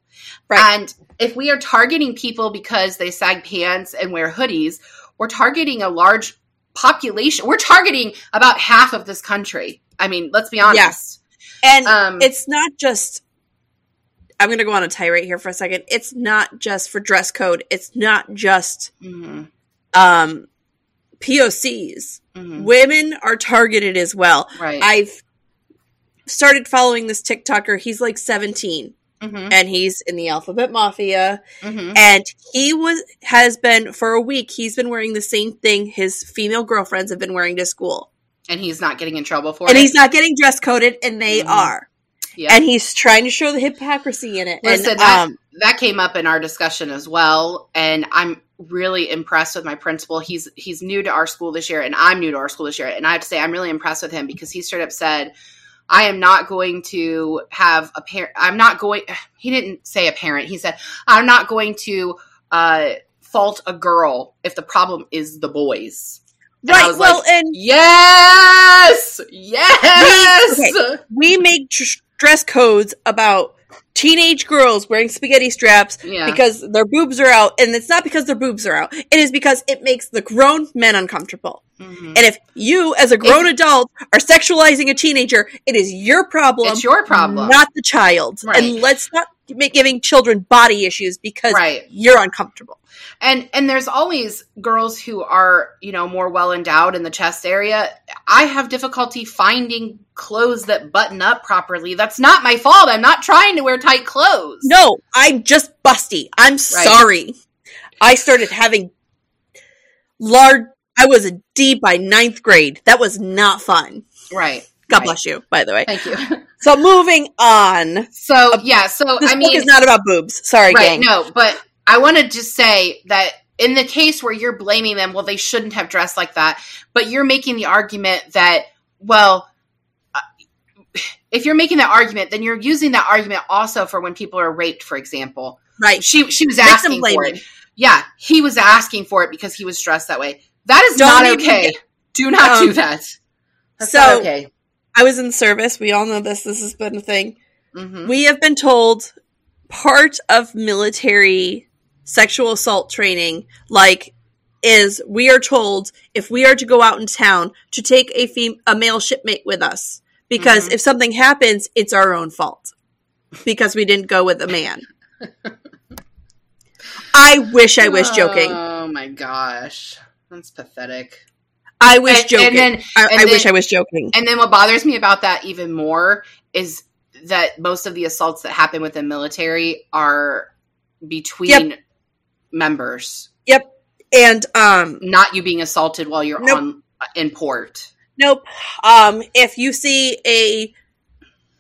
Right. And if we are targeting people because they sag pants and wear hoodies, we're targeting a large population. We're targeting about half of this country. I mean, let's be honest. Yes. And um, it's not just I'm going to go on a tirade here for a second. It's not just for dress code. It's not just mm-hmm. um, POCs. Mm-hmm. Women are targeted as well. Right. I've started following this TikToker. He's like 17. Mm-hmm. and he's in the Alphabet Mafia. Mm-hmm. And he was has been for a week. He's been wearing the same thing his female girlfriends have been wearing to school, and he's not getting in trouble for and it. And he's not getting dress coded, and they mm-hmm. are. Yeah. And he's trying to show the hypocrisy in it. Listen, and, that, um, that came up in our discussion as well, and I'm really impressed with my principal. He's he's new to our school this year, and I'm new to our school this year. And I have to say, I'm really impressed with him because he straight up said I am not going to have a parent. I'm not going. [sighs] He didn't say a parent. He said, I'm not going to uh, fault a girl if the problem is the boys. And right. well, like, and yes, yes. We, okay. we make tr- dress codes about teenage girls wearing spaghetti straps yeah. because their boobs are out and it's not because their boobs are out it is because it makes the grown men uncomfortable mm-hmm. and if you as a grown if, adult are sexualizing a teenager it is your problem it's your problem not the child's right. and let's not giving children body issues because right. you're uncomfortable. And and there's always girls who are you know more well endowed in the chest area. I have difficulty finding clothes that button up properly. That's not my fault. I'm not trying to wear tight clothes. No i'm just busty. I'm right. sorry. I started having large i was a d by ninth grade. That was not fun. Right god right. bless you by the way thank you [laughs] so moving on so yeah so this i mean it's not about boobs sorry right, gang. no but I want to just say that in the case where you're blaming them, well, they shouldn't have dressed like that, but you're making the argument that, well, uh, if you're making that argument, then you're using that argument also for when people are raped, for example. Right. She she was asking for it. Yeah, he was asking for it because he was dressed that way. That is Don't not okay. Get, do not um, do that. That's so, okay. I was in service. We all know this. This has been a thing. Mm-hmm. We have been told part of military sexual assault training like is we are told if we are to go out in town to take a fem- a male shipmate with us because mm-hmm. if something happens it's our own fault because we didn't go with a man. [laughs] I wish I was joking. Oh my gosh. That's pathetic. I was and, joking. And then, I, I then, wish I was joking. And then what bothers me about that even more is that most of the assaults that happen within military are between yep members. Yep. And um not you being assaulted while you're nope. on uh, in port. Nope. Um if you see a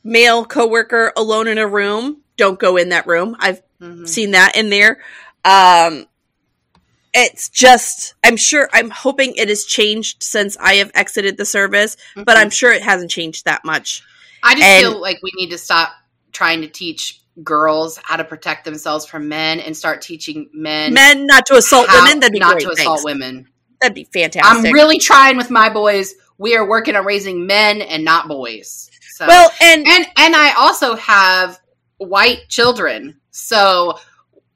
male coworker alone in a room, don't go in that room. I've mm-hmm. seen that in there. Um it's just i'm sure i'm hoping it has changed since i have exited the service mm-hmm. but i'm sure it hasn't changed that much. I just and, feel like we need to stop trying to teach girls how to protect themselves from men and start teaching men men not to assault women? That'd be not great. to assault Thanks. women. That'd be fantastic. i'm really trying with my boys. We are working on raising men and not boys. So well and and and i also have white children. So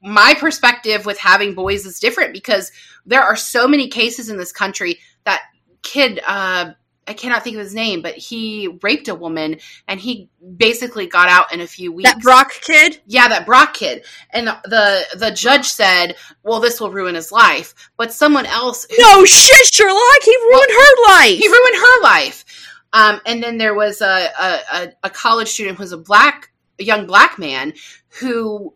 my perspective with having boys is different because there are so many cases in this country that kid uh I cannot think of his name, but he raped a woman and he basically got out in a few weeks. That Brock kid? Yeah, that Brock kid. And the the judge said, "Well, this will ruin his life." But someone else who, No shit, Sherlock. He ruined well, her life. He ruined her life. Um, and then there was a, a, a college student who was a black a young black man who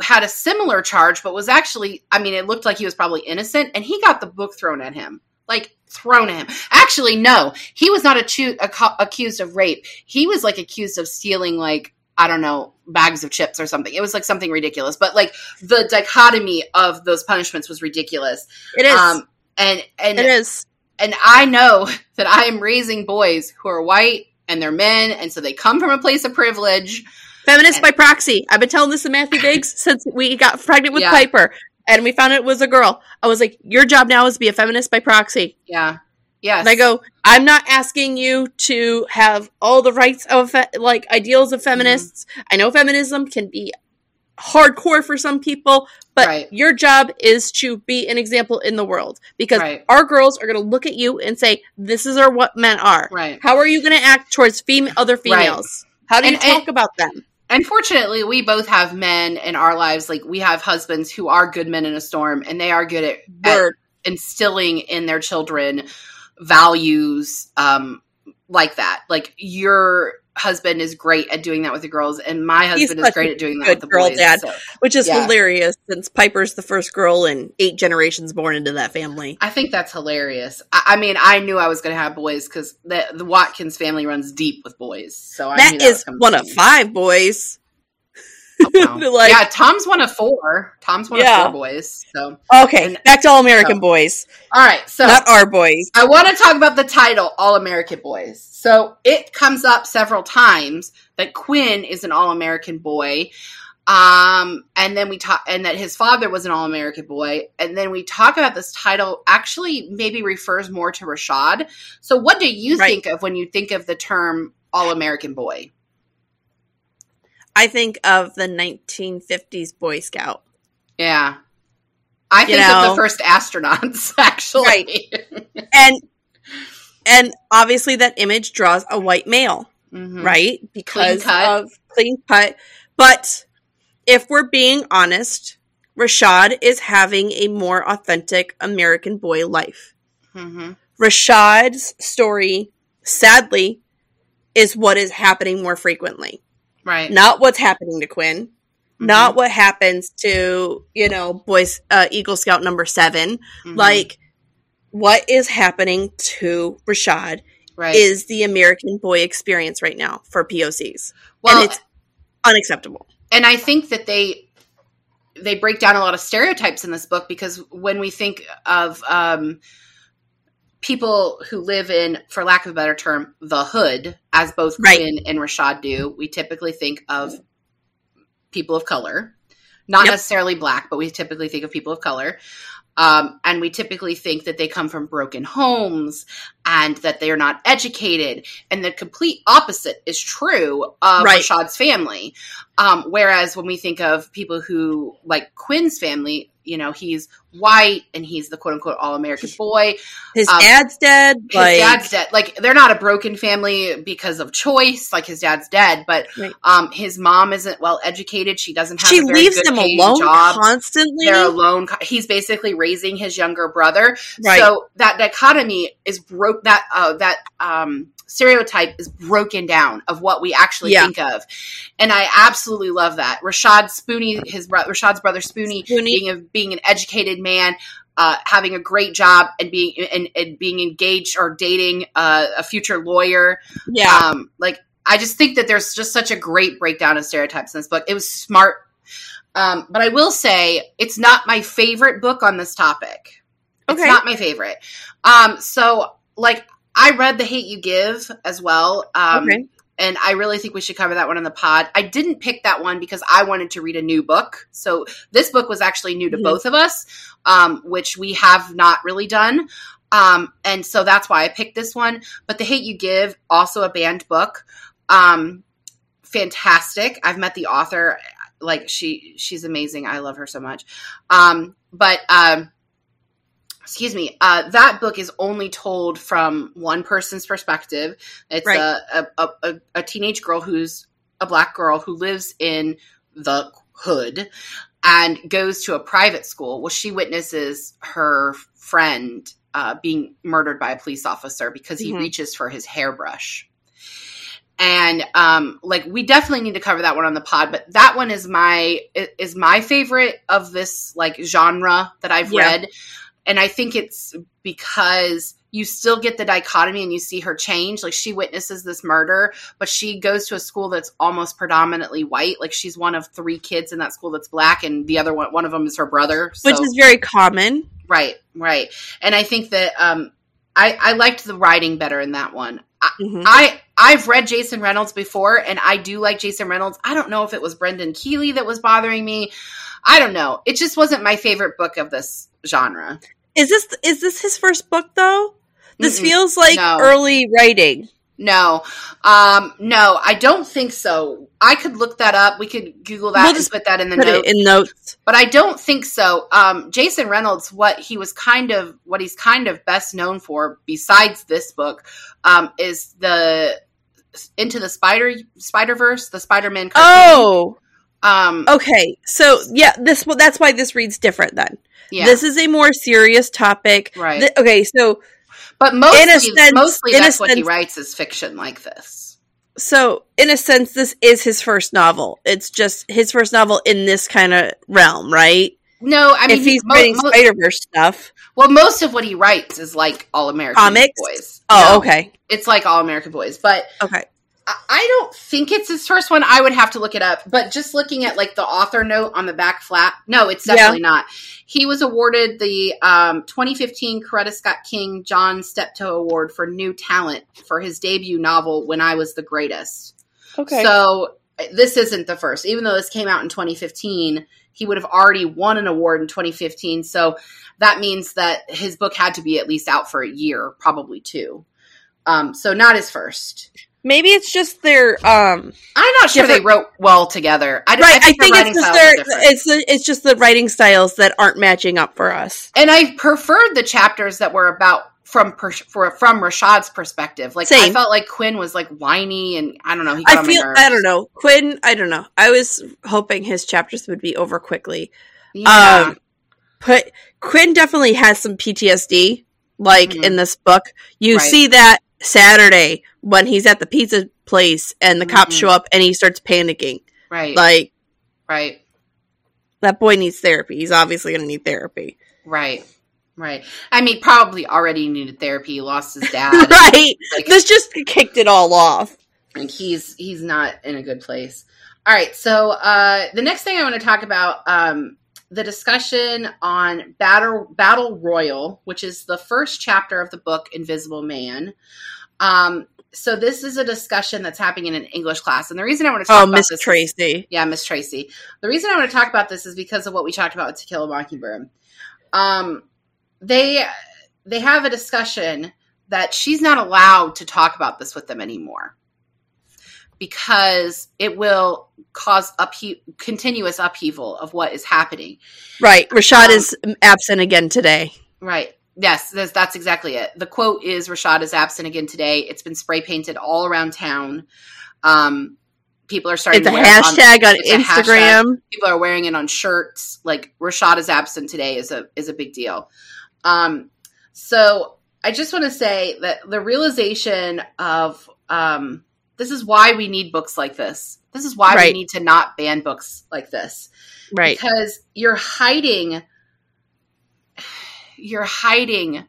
had a similar charge, but was actually, I mean, it looked like he was probably innocent, and he got the book thrown at him. Like, thrown at him. Actually, no, he was not ac- accused of rape. He was like accused of stealing, like, I don't know, bags of chips or something. It was like something ridiculous. But like the dichotomy of those punishments was ridiculous. It is. Um, and, and it is. And I know [laughs] that I am raising boys who are white and they're men. And so they come from a place of privilege Feminist by proxy. I've been telling this to Matthew Biggs [laughs] since we got pregnant with yeah. Piper and we found it was a girl. I was like, your job now is to be a feminist by proxy. Yeah. Yes. And I go, I'm not asking you to have all the rights of fe- like ideals of feminists. Mm-hmm. I know feminism can be hardcore for some people, but right. your job is to be an example in the world because right. our girls are going to look at you and say, "This is our what men are." Right? How are you going to act towards fem- other females? Right. How do you and, talk and, about them? Unfortunately, we both have men in our lives. Like we have husbands who are good men in a storm, and they are good at, at instilling in their children values um, like that. Like your husband is great at doing that with the girls, and my husband is great at doing that with the girl boys, dad, so, which is yeah. hilarious since Piper's the first girl in eight generations born into that family. I think that's hilarious. I, I mean, I knew I was going to have boys because the, the Watkins family runs deep with boys, so I that, that is one of five boys. [laughs] Like, yeah, Tom's one of four. Tom's one yeah. of four boys. So okay, and, back to All American so, Boys. All right, so not our boys. I want to talk about the title All American Boys. So it comes up several times that Quinn is an All American boy. Um, and then we talk, and that his father was an All American boy. And then we talk about this title actually maybe refers more to Rashad. So, what do you right. think of when you think of the term All American boy? I think of the 1950s Boy Scout. Yeah. I think know? of the first astronauts, [laughs] actually. Right. and and obviously that image draws a white male, mm-hmm. right? Because clean of clean cut. But if we're being honest, Rashad is having a more authentic American boy life. Mm-hmm. Rashad's story, sadly, is what is happening more frequently. Right. Not what's happening to Quinn. Mm-hmm. Not what happens to, you know, boys uh, Eagle Scout number 7. Mm-hmm. Like what is happening to Rashad right. is the American boy experience right now for POCs. Well, and it's unacceptable. And I think that they they break down a lot of stereotypes in this book because when we think of um, people who live in, for lack of a better term, the hood, as both right. Quinn and Rashad do, we typically think of people of color. Not yep. necessarily black, but we typically think of people of color. Um, and we typically think that they come from broken homes and that they are not educated. And the complete opposite is true of right. Rashad's family. Um, whereas when we think of people who, like Quinn's family, you know, he's white and he's the quote unquote all American boy. His um, dad's dead. His like... dad's dead. Like they're not a broken family because of choice. Like his dad's dead, but right. um, his mom isn't well educated. She doesn't have. She leaves him alone job. constantly. They're alone. He's basically raising his younger brother. Right. So that dichotomy is broke. That uh, that um, stereotype is broken down of what we actually yeah. think of, and I absolutely love that. Rashad Spoonie, his bro- Rashad's brother Spoonie, Spoonie, being a being an educated man, uh, having a great job and being and, and being engaged or dating uh, a future lawyer. Yeah, um, like I just think that there's just such a great breakdown of stereotypes in this book. It was smart, um, but I will say it's not my favorite book on this topic. Okay. It's not my favorite. Um, so like I read The Hate You Give as well. Um, okay. And I really think we should cover that one on the pod. I didn't pick that one because I wanted to read a new book. So this book was actually new to mm-hmm. both of us, um, which we have not really done. Um, and so that's why I picked this one. But The Hate You Give, also a banned book. Um, fantastic. I've met the author. Like she, she's amazing. I love her so much. Um, but, um, excuse me, uh, that book is only told from one person's perspective. It's Right. a, a, a, a teenage girl who's a black girl who lives in the hood and goes to a private school. Well, she witnesses her friend uh, being murdered by a police officer because he Mhm. reaches for his hairbrush. And um, like we definitely need to cover that one on the pod, but that one is my is my favorite of this like genre that I've Yeah. read, and I think it's because you still get the dichotomy and you see her change. Like she witnesses this murder, but she goes to a school that's almost predominantly white. Like she's one of three kids in that school that's black, and the other one one of them is her brother. which is very common. right, right. And I think that um, I I liked the writing better in that one. I, Mhm. I I've read Jason Reynolds before, and I do like Jason Reynolds. I don't know if it was Brendan Kiely that was bothering me. I don't know. It just wasn't my favorite book of this genre. Is this is this his first book though? This Mm-mm. feels like No. early writing. No, um, no, I don't think so. I could look that up. We could Google that We'll and just put that in the notes. in notes. but I don't think so. Um, Jason Reynolds, what he was kind of, what he's kind of best known for, besides this book, um, is the into the Spider Spider Verse, the Spider Man. Oh, um, okay. So yeah, this well, that's why this reads different. Then yeah, this is a more serious topic. right. Th- okay, so but mostly, in a sense- mostly in a that's what he writes is fiction like this. so in a sense, this is his first novel. It's just his first novel in this kind of realm, right? No, I mean, if he's mo- writing mo- Spider Verse stuff, well, most of what he writes is like All American Comics? Boys. oh, No, okay, it's like All American Boys, but okay. I- don't think it's his first one. I would have to look it up. But just looking at like the author note on the back flap, no, it's Yeah. definitely not. He was awarded the um, 2015 Coretta Scott King John Steptoe Award for New Talent for his debut novel When I Was the Greatest. Okay. So this isn't the first. Even though this came out in 2015, he would have already won an award in 2015. So that means that his book had to be at least out for a year, probably two. Um, so not his first. Maybe it's just their um I'm not sure they wrote well together. I, right. I their think it's just their it's the, it's just the writing styles that aren't matching up for us. and I preferred the chapters that were about from per, for, from Rashad's perspective. Like I felt like Quinn was like whiny and I don't know. He got I feel. I don't know Quinn. I don't know. I was hoping his chapters would be over quickly. Yeah. Um, but Quinn definitely has some PTSD. Like Mhm. in this book, you Right. see that Saturday when he's at the pizza place and the cops Mhm. show up and he starts panicking. right. Like right. that boy needs therapy. He's obviously going to need therapy. Right. Right. I mean, probably already needed therapy. He lost his [laughs] dad. right. Like, This just kicked it all off. like he's he's not in a good place. All right, so uh, the next thing I want to talk about um, the discussion on battle battle royal, which is the first chapter of the book Invisible Man. Um, so this is a discussion that's happening in an English class, and the reason I want to talk Oh, about Miss this is- Tracy. yeah, Miss Tracy. The reason I want to talk about this is because of what we talked about with To Kill a Mockingbird. Um, they they have a discussion that she's not allowed to talk about this with them anymore because it will cause uphe- continuous upheaval of what is happening. Right. Rashad Um, is absent again today. Right. Yes, that's, that's exactly it. The quote is Rashad is absent again today. It's been spray painted all around town. Um, people are starting It's a to wear it on- hashtag on Instagram. people are wearing it on shirts. Like Rashad is absent today is a is a big deal. Um, so I just want to say that the realization of um, this is why we need books like this. This is why we need to not ban books like this Right. because you're hiding you're hiding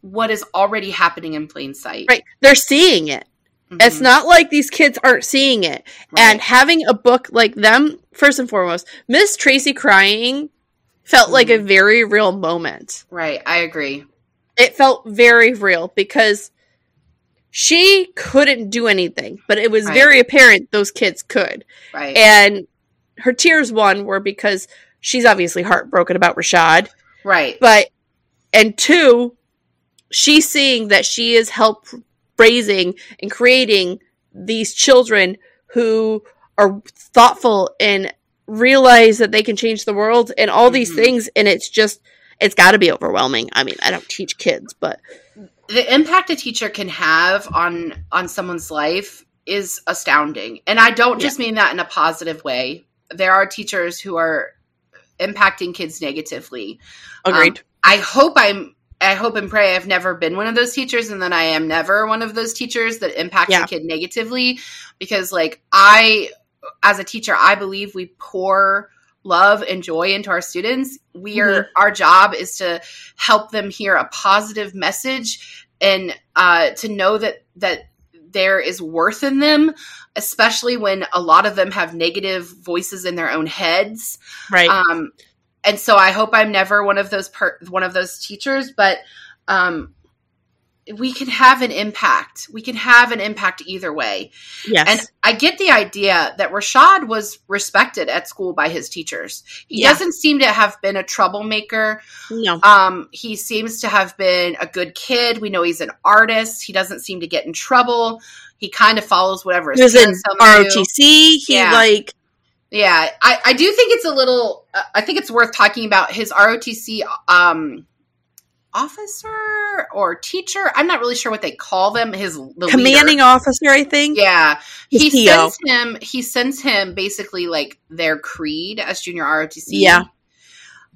what is already happening in plain sight. Right. They're seeing it. Mhm. It's not like these kids aren't seeing it. Right. And having a book like them, first and foremost, Miss Tracy crying felt like a Mhm. very real moment. right, I agree. It felt very real because she couldn't do anything, but it was Right. very apparent those kids could. Right. And her tears, one, were because she's obviously heartbroken about Rashad, right. but, and two, she's seeing that she is help raising and creating these children who are thoughtful and realize that they can change the world and all these Mhm. things and it's just it's got to be overwhelming. I mean, I don't teach kids, but the impact a teacher can have on on someone's life is astounding. And I don't just yeah. mean that in a positive way. There are teachers who are impacting kids negatively. Agreed. Um, I hope I'm I hope and pray I've never been one of those teachers and that I am never one of those teachers that impact yeah. a kid negatively because like I as a teacher I believe we pour love and joy into our students. We are mm-hmm. our job is to help them hear a positive message and uh, to know that that there is worth in them, especially when a lot of them have negative voices in their own heads. Right. Um, and so I hope I'm never one of those per- one of those teachers, but um, we can have an impact. We can have an impact either way. Yes. And I get the idea that Rashad was respected at school by his teachers. He yeah. doesn't seem to have been a troublemaker. No. Um, he seems to have been a good kid. We know he's an artist. He doesn't seem to get in trouble. He kind of follows whatever his he was in ROTC. He yeah. like yeah, I, I do think it's a little. Uh, I think it's worth talking about his ROTC um, officer or teacher. I'm not really sure what they call them. His the commanding leader. officer, I think. Yeah, his he PO. sends him. He sends him basically like their creed as junior ROTC. Yeah.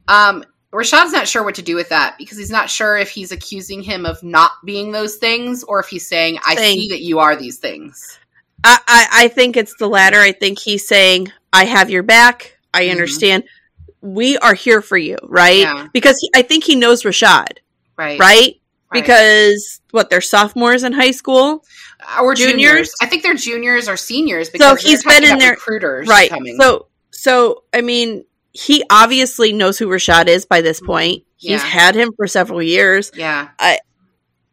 Um, Rashad's not sure what to do with that because he's not sure if he's accusing him of not being those things or if he's saying, "I saying, see that you are these things." I, I, I think it's the latter. I think he's saying, "I have your back. I mm-hmm. understand." we are here for you, right? Yeah. Because he, I think he knows Rashad. Right. Right? Because what they're sophomores in high school or juniors. juniors. I think they're juniors or seniors because so he's been in there recruiters right. Coming. So so I mean he obviously knows who Rashad is by this point. He's had him for several years. Yeah. I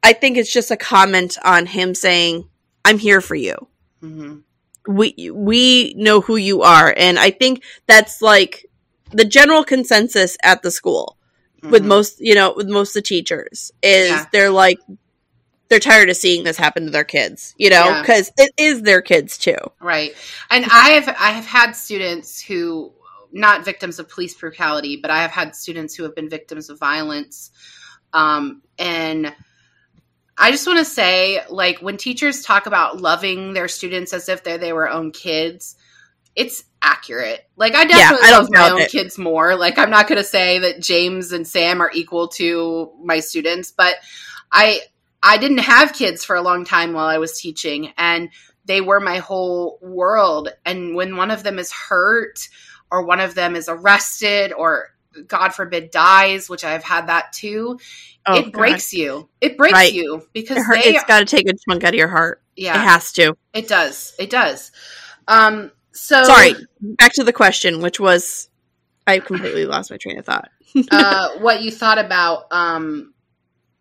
I think it's just a comment on him saying, "I'm here for you." Mm-hmm. We we know who you are, and I think that's like the general consensus at the school mm-hmm. with most, you know, with most of the teachers is yeah. they're like they're tired of seeing this happen to their kids, you know, because yeah. it is their kids too. Right. And I have I have had students who not victims of police brutality, but I have had students who have been victims of violence. Um, and I just want to say, like, when teachers talk about loving their students as if they're their own kids, it's accurate. Like I definitely yeah, I love my own it. kids more. Like I'm not going to say that James and Sam are equal to my students, but I I didn't have kids for a long time while I was teaching and they were my whole world and when one of them is hurt or one of them is arrested or god forbid dies, which I've had that too, oh, it God. breaks you. It breaks right. you because it it's got to take a chunk out of your heart. Yeah. It has to. It does. It does. Um so sorry. Back to the question, which was I completely lost my train of thought. uh, [laughs] what you thought about um,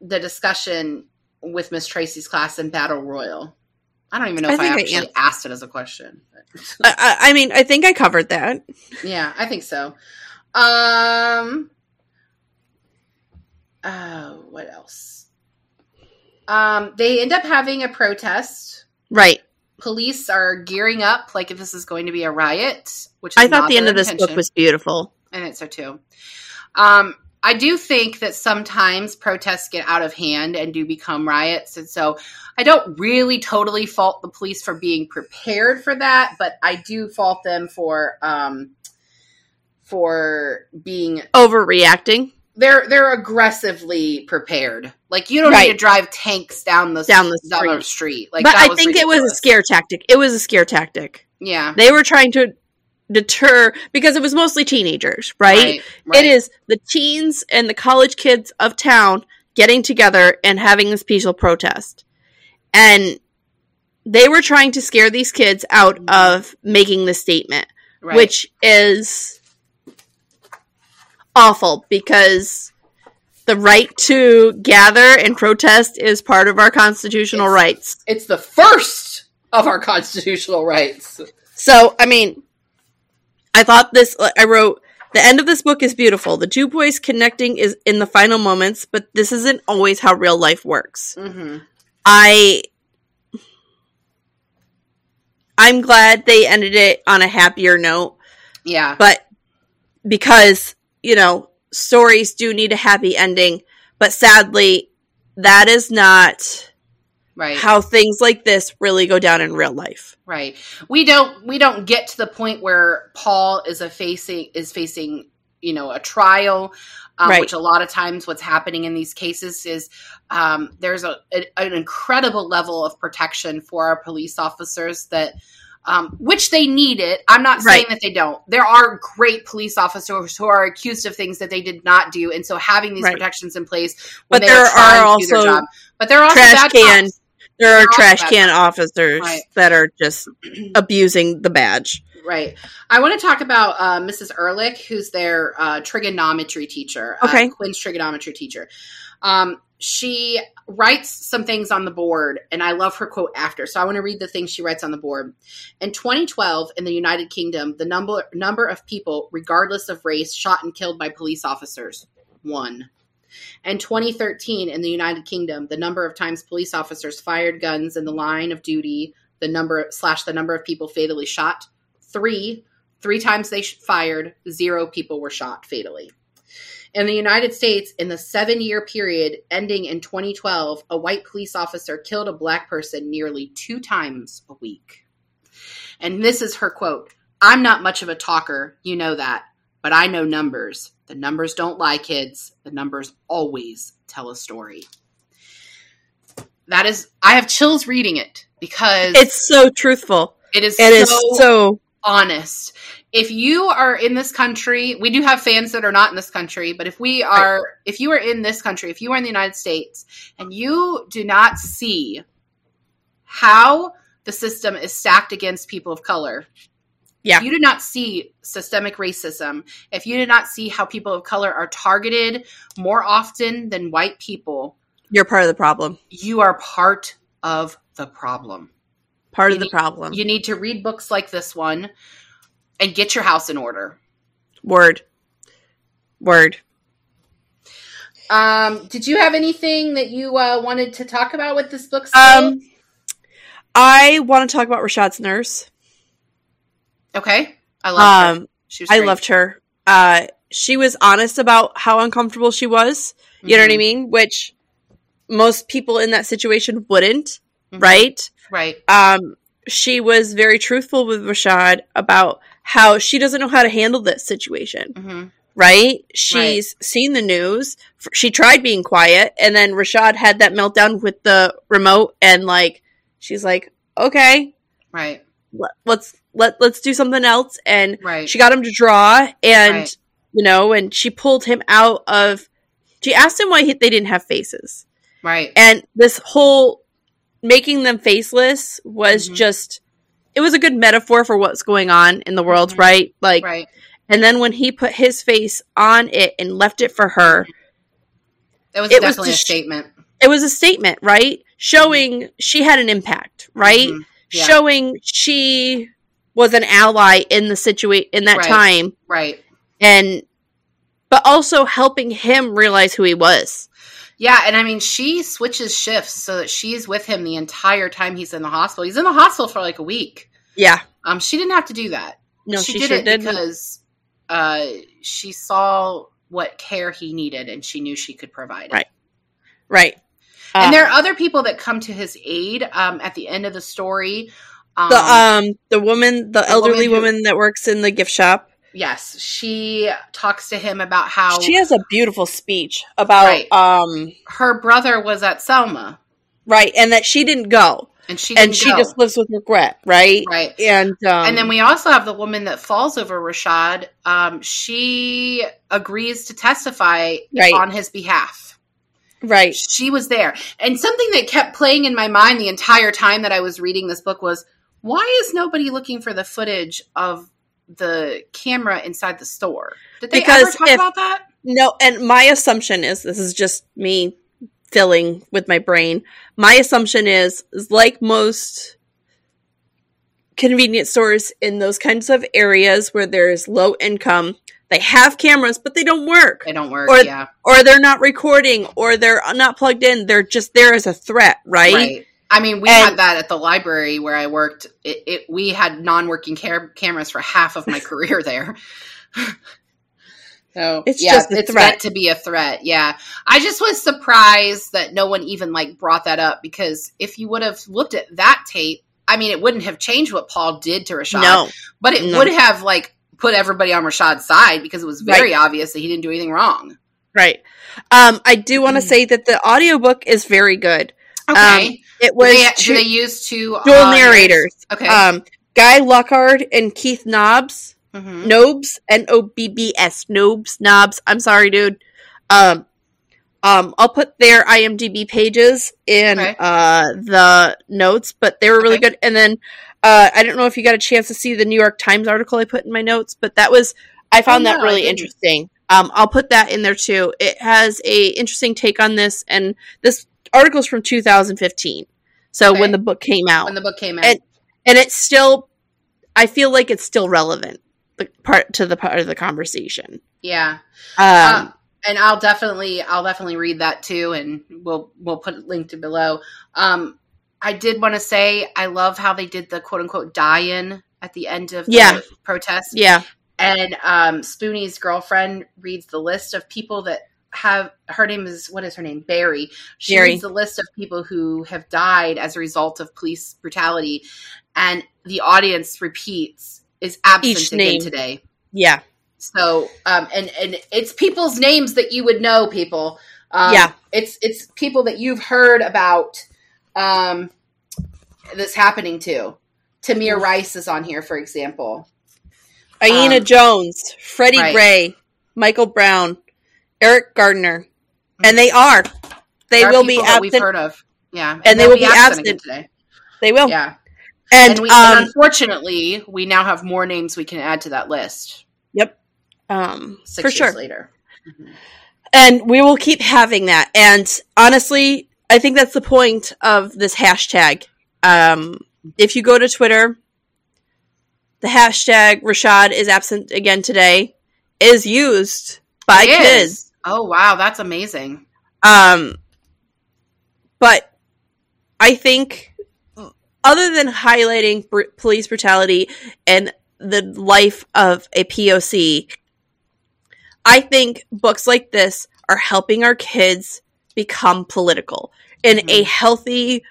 the discussion with Miss Tracy's class in Battle Royal? I don't even know if I, I actually I asked it as a question. I, I, mean, I think I covered that. Yeah, I think so. Um. Uh, what else? Um, they end up having a protest. Right police are gearing up like if this is going to be a riot which i thought the end of this book was beautiful. I think so too. Um, i do think that sometimes protests get out of hand and do become riots and so i don't really totally fault the police for being prepared for that but i do fault them for um, for being overreacting they're they're aggressively prepared. Like you don't right. need to drive tanks down the down the street. Down the street. Like, but I think ridiculous. it was a scare tactic. It was a scare tactic. Yeah, they were trying to deter because it was mostly teenagers, right? Right, right? It is the teens and the college kids of town getting together and having this peaceful protest, and they were trying to scare these kids out mm-hmm. of making the statement, which is awful because the right to gather and protest is part of our constitutional it's, rights. It's the first of our [laughs] constitutional rights. So, I mean, I thought this, I wrote, the end of this book is beautiful. The two boys connecting is in the final moments, but this isn't always how real life works. Mm-hmm. I. I'm glad they ended it on a happier note. Yeah. But because you know, stories do need a happy ending, but sadly, that is not right how things like this really go down in real life. right we don't we don't get to the point where paul is a facing is facing you know a trial um, Right. which a lot of times what's happening in these cases is um, there's a, a- an incredible level of protection for our police officers that um, which they need it i'm not saying Right. that they don't there are great police officers who are accused of things that they did not do and so having these Right. protections in place when But there are to do their also job. but there are also trash can- cops. There are trash can officers Right. that are just [clears throat] abusing the badge. Right. I want to talk about uh, Mrs. Ehrlich, who's their uh, trigonometry teacher. Okay. Uh, Quinn's trigonometry teacher. Um, she writes some things on the board, and I love her quote after. So I want to read the things she writes on the board. In 2012, in the United Kingdom, the number number of people, regardless of race, shot and killed by police officers one. In 2013, in the United Kingdom, the number of times police officers fired guns in the line of duty, the number slash the number of people fatally shot, three. Three times they fired, zero people were shot fatally. In the United States, in the seven year period ending in 2012, a white police officer killed a black person nearly two times a week. And this is her quote I'm not much of a talker, you know that, but I know numbers. The numbers don't lie, kids. The numbers always tell a story. That is, I have chills reading it because It's so truthful. it is It is so so honest. If you are in this country, we do have fans that are not in this country, but if we are, if you are in this country, if you are in the United States and you do not see how the system is stacked against people of color, Yeah. if you do not see systemic racism, if you do not see how people of color are targeted more often than white people, you're part of the problem. you are part of the problem. Part You of the need- problem. You need to read books like this one and get your house in order. Word. Word. Um, did you have anything that you uh, wanted to talk about with this book? Um I want to talk about Rashad's nurse. okay, I love her. Um She was I great. loved her. Uh she was honest about how uncomfortable she was. You know what I Mhm. mean? Which most people in that situation wouldn't, Mhm. right? Right. um, she was very truthful with Rashad about how she doesn't know how to handle this situation, hmm right? She's seen the news. She tried being quiet, and then Rashad had that meltdown with the remote, and like she's like, "Okay, Right. let, let's let let's do something else." And Right. she got him to draw, and Right. you know, and she pulled him out of. She asked him why he, they didn't have faces. right. And this whole making them faceless was Mhm. just it was a good metaphor for what's going on in the world, Mhm. right? Like right. and then when he put his face on it and left it for her, It was it was definitely just- a statement. it was a statement, right? Showing she had an impact, right? Mhm. Yeah. Showing she was an ally in the situation in that Right. time Right. and but also helping him realize who he was. Yeah, and I mean, she switches shifts so that she's with him the entire time he's in the hospital. He's in the hospital for like a week. Yeah. Um, she didn't have to do that. No, she, she, did sure it did. because uh, she saw what care he needed, and she knew she could provide it. Right. right. And there are other people that come to his aid um, at the end of the story. Um, the um the woman the, elderly woman woman, that works in the gift shop yes, she talks to him about how she has a beautiful speech about Right. um her brother was at Selma, right and that she didn't go and she and she go. just lives with regret right right. and um and then we also have the woman that falls over Rashad. Um, she agrees to testify Right. on his behalf. right She was there. And something that kept playing in my mind the entire time that I was reading this book was why is nobody looking for the footage of the camera inside the store? Did they ever talk if- about that? no and my assumption is this is just me filling with my brain my assumption is is like most convenience stores in those kinds of areas where there's low income they have cameras but they don't work They don't work. Or- yeah. or they're not recording or they're not plugged in they're just there as a threat right, Right. I mean, we And- had that at the library where I worked. It, it we had non-working ca- cameras for half of my [laughs] career there. No, It's yeah, just a it's threat. meant to be a threat. Yeah, I just was surprised that no one even like brought that up because if you would have looked at that tape, I mean, it wouldn't have changed what Paul did to Rashad, No, but it no. would have like put everybody on Rashad's side because it was very obvious that he didn't do anything wrong. right. Um, I do want to Mm. say that the audiobook is very good. Okay, It do was they, do two they use two dual uh, narrators. Okay, Um, Guy Lockard and Keith Nobbs. Mhm. Nobes, N O B B S, Nobes, Knobs. I'm sorry, dude. Um, um, I'll put their IMDb pages in Okay. uh the notes, but they were really Okay. good. And then uh, I don't know if you got a chance to see the New York Times article I put in my notes, but that was I found Oh, that no, I really interesting. Um, I'll put that in there too. It has a interesting take on this, and this article's from 2015, so Okay. when the book came out, when the book came out. And- and it's still i feel like it's still relevant the part to the part of the conversation yeah, um, Um, and I'll definitely I'll definitely read that too, and we'll we'll put it linked below. Um, I did want to say I love how they did the quote unquote die-in at the end of the protest, yeah and um, Spoonie's girlfriend reads the list of people that have her name is what is her name Berry. She Berry. reads the list of people who have died as a result of police brutality, and the audience repeats is absent Each again name. today. yeah So, um, and and it's people's names that you would know. People, um, Yeah. It's it's people that you've heard about. Um, this happening to. Tamir Rice is on here, for example. Aiyana Um, jones freddie right. gray michael brown Eric Garner and they are they There will be that we've absent heard of. Yeah, And they they'll will be again absent. today. they will Yeah, and, and, we, um and unfortunately, we now have more names we can add to that list. yep um Six for sure later. Mhm. and we will keep having that and honestly i think that's the point of this hashtag um if you go to twitter the hashtag rashad is absent again today is used by It is. Oh wow, that's amazing. um but i think other than highlighting br- police brutality and the life of a poc I think books like this are helping our kids become political in a Mhm. healthy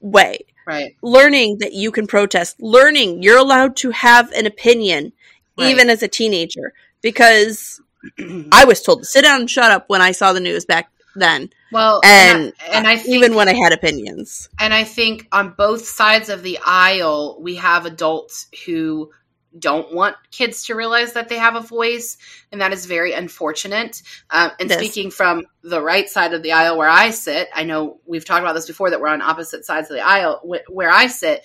way. Right. Learning that you can protest, learning you're allowed to have an opinion Right. even as a teenager because I was told to sit down and shut up when I saw the news back then well, and, I, and I think, even when I had opinions. And I think on both sides of the aisle, we have adults who don't want kids to realize that they have a voice, and that is very unfortunate. Um, and Yes. speaking from the right side of the aisle where I sit, I know we've talked about this before that we're on opposite sides of the aisle. Wh- where I sit,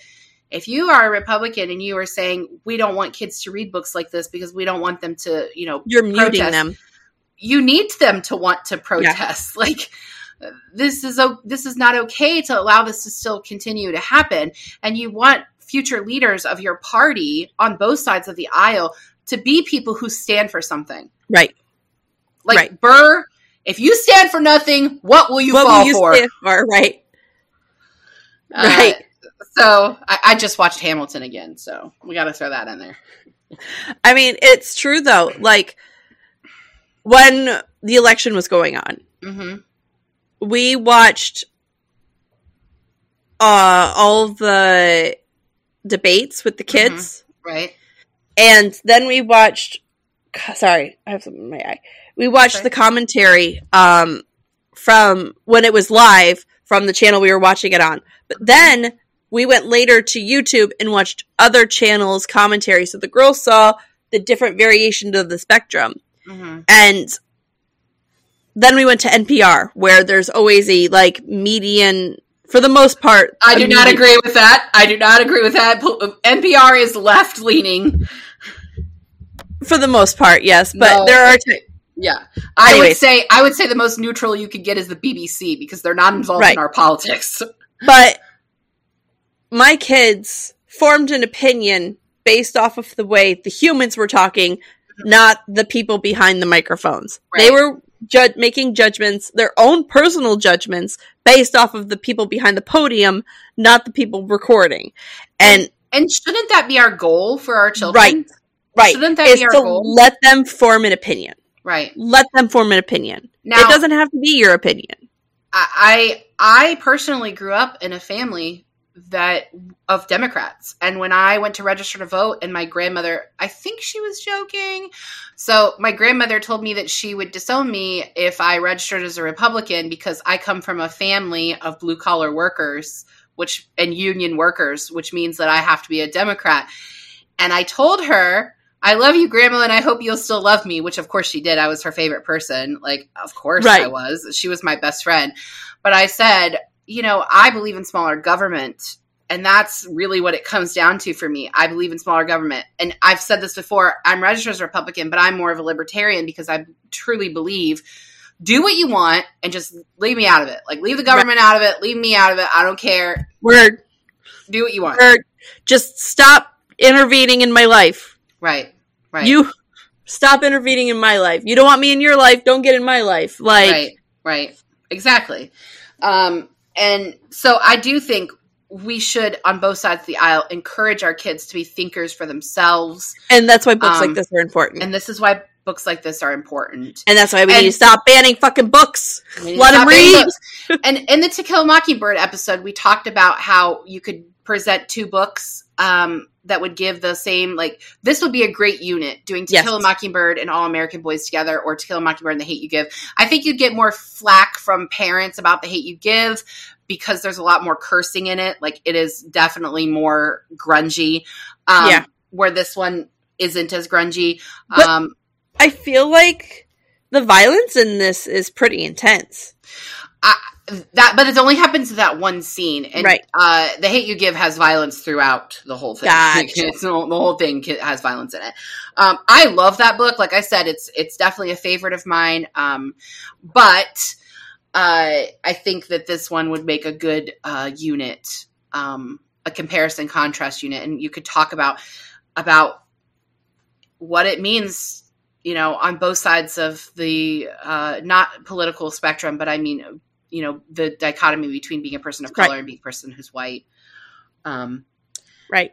if you are a Republican and you are saying we don't want kids to read books like this because we don't want them to, you know, You're muting them. you need them to want to protest [laughs] like this is this is not okay to allow this to still continue to happen and you want future leaders of your party on both sides of the aisle to be people who stand for something Right. like Right. burr if you stand for nothing what will you what fall will you for stand for? Right. Uh, Right. So I, I just watched hamilton again so we got to throw that in there. I mean, it's true though. Like when the election was going on, hmm we watched uh all the debates with the kids. Right. And then we watched sorry i have something in my eye. We watched Okay. the commentary um from when it was live from the channel we were watching it on. But then we went later to youtube and watched other channels commentary so the girls saw the different variations of the spectrum hmm and then we went to NPR, where there's always a like median, for the most part. I do not agree with that. I do not agree with that. NPR is left leaning. For the most part, yes, but No. there are. T- Yeah, I would say I would say the most neutral you could get is the BBC because they're not involved Right. in our politics. but my kids formed an opinion based off of the way the humans were talking, not the people behind the microphones. They were ju- making judgments, their own personal judgments, based off of the people behind the podium, not the people recording. And And shouldn't that be our goal for our children? Right. right, Shouldn't that is be our to goal? let them form an opinion. Right. Let them form an opinion. Now, it doesn't have to be your opinion. I I I personally grew up in a family that of Democrats. And when I went to register to vote and my grandmother, I think she was joking. So my grandmother told me that she would disown me if I registered as a Republican because I come from a family of blue collar workers, which and union workers, which means that I have to be a Democrat. And I told her, I love you, Grandma, and I hope you'll still love me, which of course she did. I was her favorite person. Like, of course Right. I was. She was my best friend. But I said, you know, I believe in smaller government. And that's really what it comes down to for me. I believe in smaller government. And I've said this before I'm registered as a Republican, but I'm more of a libertarian because I truly believe do what you want and just leave me out of it. Like, leave the government out of it, leave me out of it. I don't care. Word. Do what you want. Word. Just stop intervening in my life. Right. Right. You stop intervening in my life. You don't want me in your life. Don't get in my life. Like, right right exactly um and so i do think we should on both sides of the aisle encourage our kids to be thinkers for themselves and that's why books Um, like this are important. and this is why books like this are important And that's why we And- need to stop banning fucking books. We need to Let 'em stop banning read. and in the to kill a mockingbird episode we talked about how you could present two books um that would give the same like this would be a great unit doing to Yes. kill a mockingbird and all american boys together or to kill a mockingbird and the hate you give i think you'd get more flack from parents about the hate you give because there's a lot more cursing in it like it is definitely more grungy um Yeah. where this one isn't as grungy But- um I feel like the violence in this is pretty intense. That but it only happens to that one scene and Right. uh the hate you give has violence throughout the whole thing Gotcha. [laughs] It's- the whole thing has violence in it um i love that book like i said it's it's definitely a favorite of mine um but uh i think that this one would make a good uh unit um a comparison contrast unit and you could talk about about what it means you know on both sides of the uh not political spectrum but i mean you know the dichotomy between being a person of Right. color and being a person who's white um Right.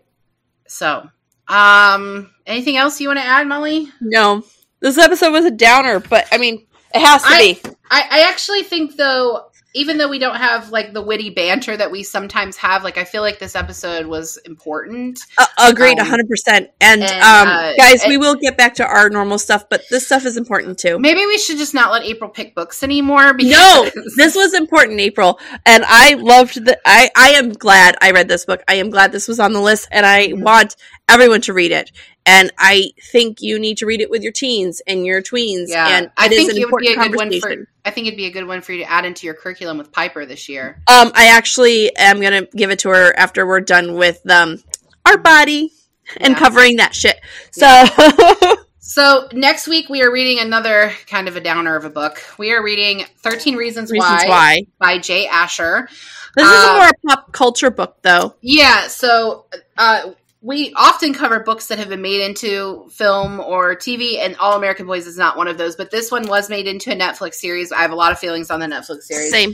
so um anything else you want to add molly No. This episode was a downer, but I mean, it has to I- be. I, I actually think though even though we don't have like the witty banter that we sometimes have like i feel like this episode was important Uh, agreed, Um, 100%. And, and, um, uh, guys, and- we will get back to our normal stuff, but this stuff is important too. maybe we should just not let april pick books anymore No, this was important, April, and I loved the. I I am glad I read this book. I am glad this was on the list, and I Mhm. want everyone to read it. And I think you need to read it with your teens and your tweens. yeah and i it is think an it would be a good one for i think it'd be a good one for you to add into your curriculum with piper this year Um, I actually am gonna give it to her after we're done with um our body and Yeah. covering that shit. So [laughs] So next week we are reading another kind of a downer of a book. We are reading 13 Reasons, reasons Why, why by Jay Asher. this is a Uh, more pop culture book, though. Yeah, so uh, we often cover books that have been made into film or TV, and All American Boys is not one of those. But this one was made into a Netflix series. I have a lot of feelings on the Netflix series. Same.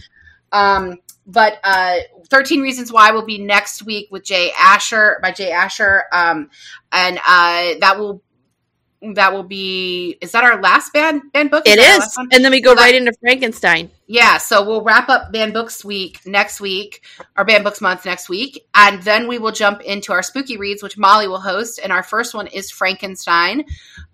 Um, but uh, 13 Reasons Why will be next week with Jay Asher by Jay Asher. Um, and uh, that will that will be is that our last banned banned book? It is, and then we go right into Frankenstein. Yeah, so we'll wrap up Banned Books Week next week, our Banned Books Month next week, and then we will jump into our spooky reads, which Molly will host. And our first one is Frankenstein,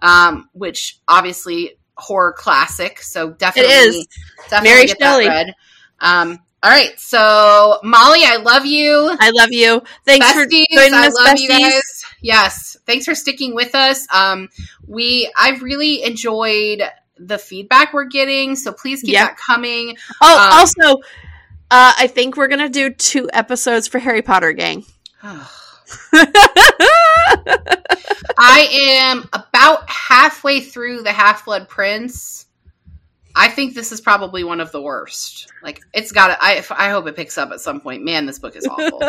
um, which obviously horror classic. So definitely, is. definitely Mary get Shelley. that read. Um, all right, so Molly, I love you. I love you. Thanks for Besties, joining I us, love you besties. guys. Yes, thanks for sticking with us. Um, we I've really enjoyed the feedback we're getting, so please keep Yeah. that coming. Oh, Um, also, uh, I think we're gonna do two episodes for Harry Potter Gang. [sighs] I am about halfway through the Half Blood Prince. I think this is probably one of the worst. Like it's got to I I hope it picks up at some point. Man, this book is awful.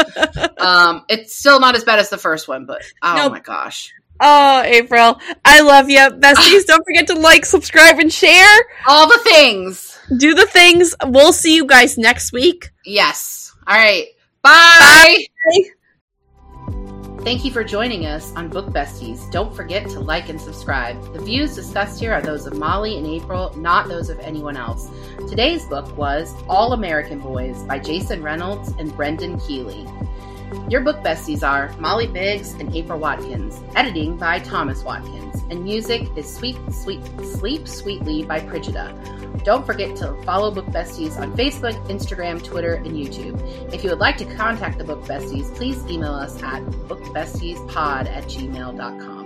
[laughs] um it's still not as bad as the first one, but oh Nope. my gosh. oh, April, I love you, besties. [laughs] Don't forget to like, subscribe, and share. All the things. Do the things. We'll see you guys next week. Yes. All right. Bye. Bye. Thank you for joining us on Book Besties. Don't forget to like and subscribe. The views discussed here are those of Molly and April, not those of anyone else. Today's book was All American Boys by Jason Reynolds and Brendan Kiely. Your book besties are Molly Biggs and April Watkins. Editing by Thomas Watkins. And music is Sweet Sweet Sleep Sweetly by Prigida. Don't forget to follow Book Besties on Facebook, Instagram, Twitter, and YouTube. If you would like to contact the Book Besties, please email us at bookbestiespod at gmail.com.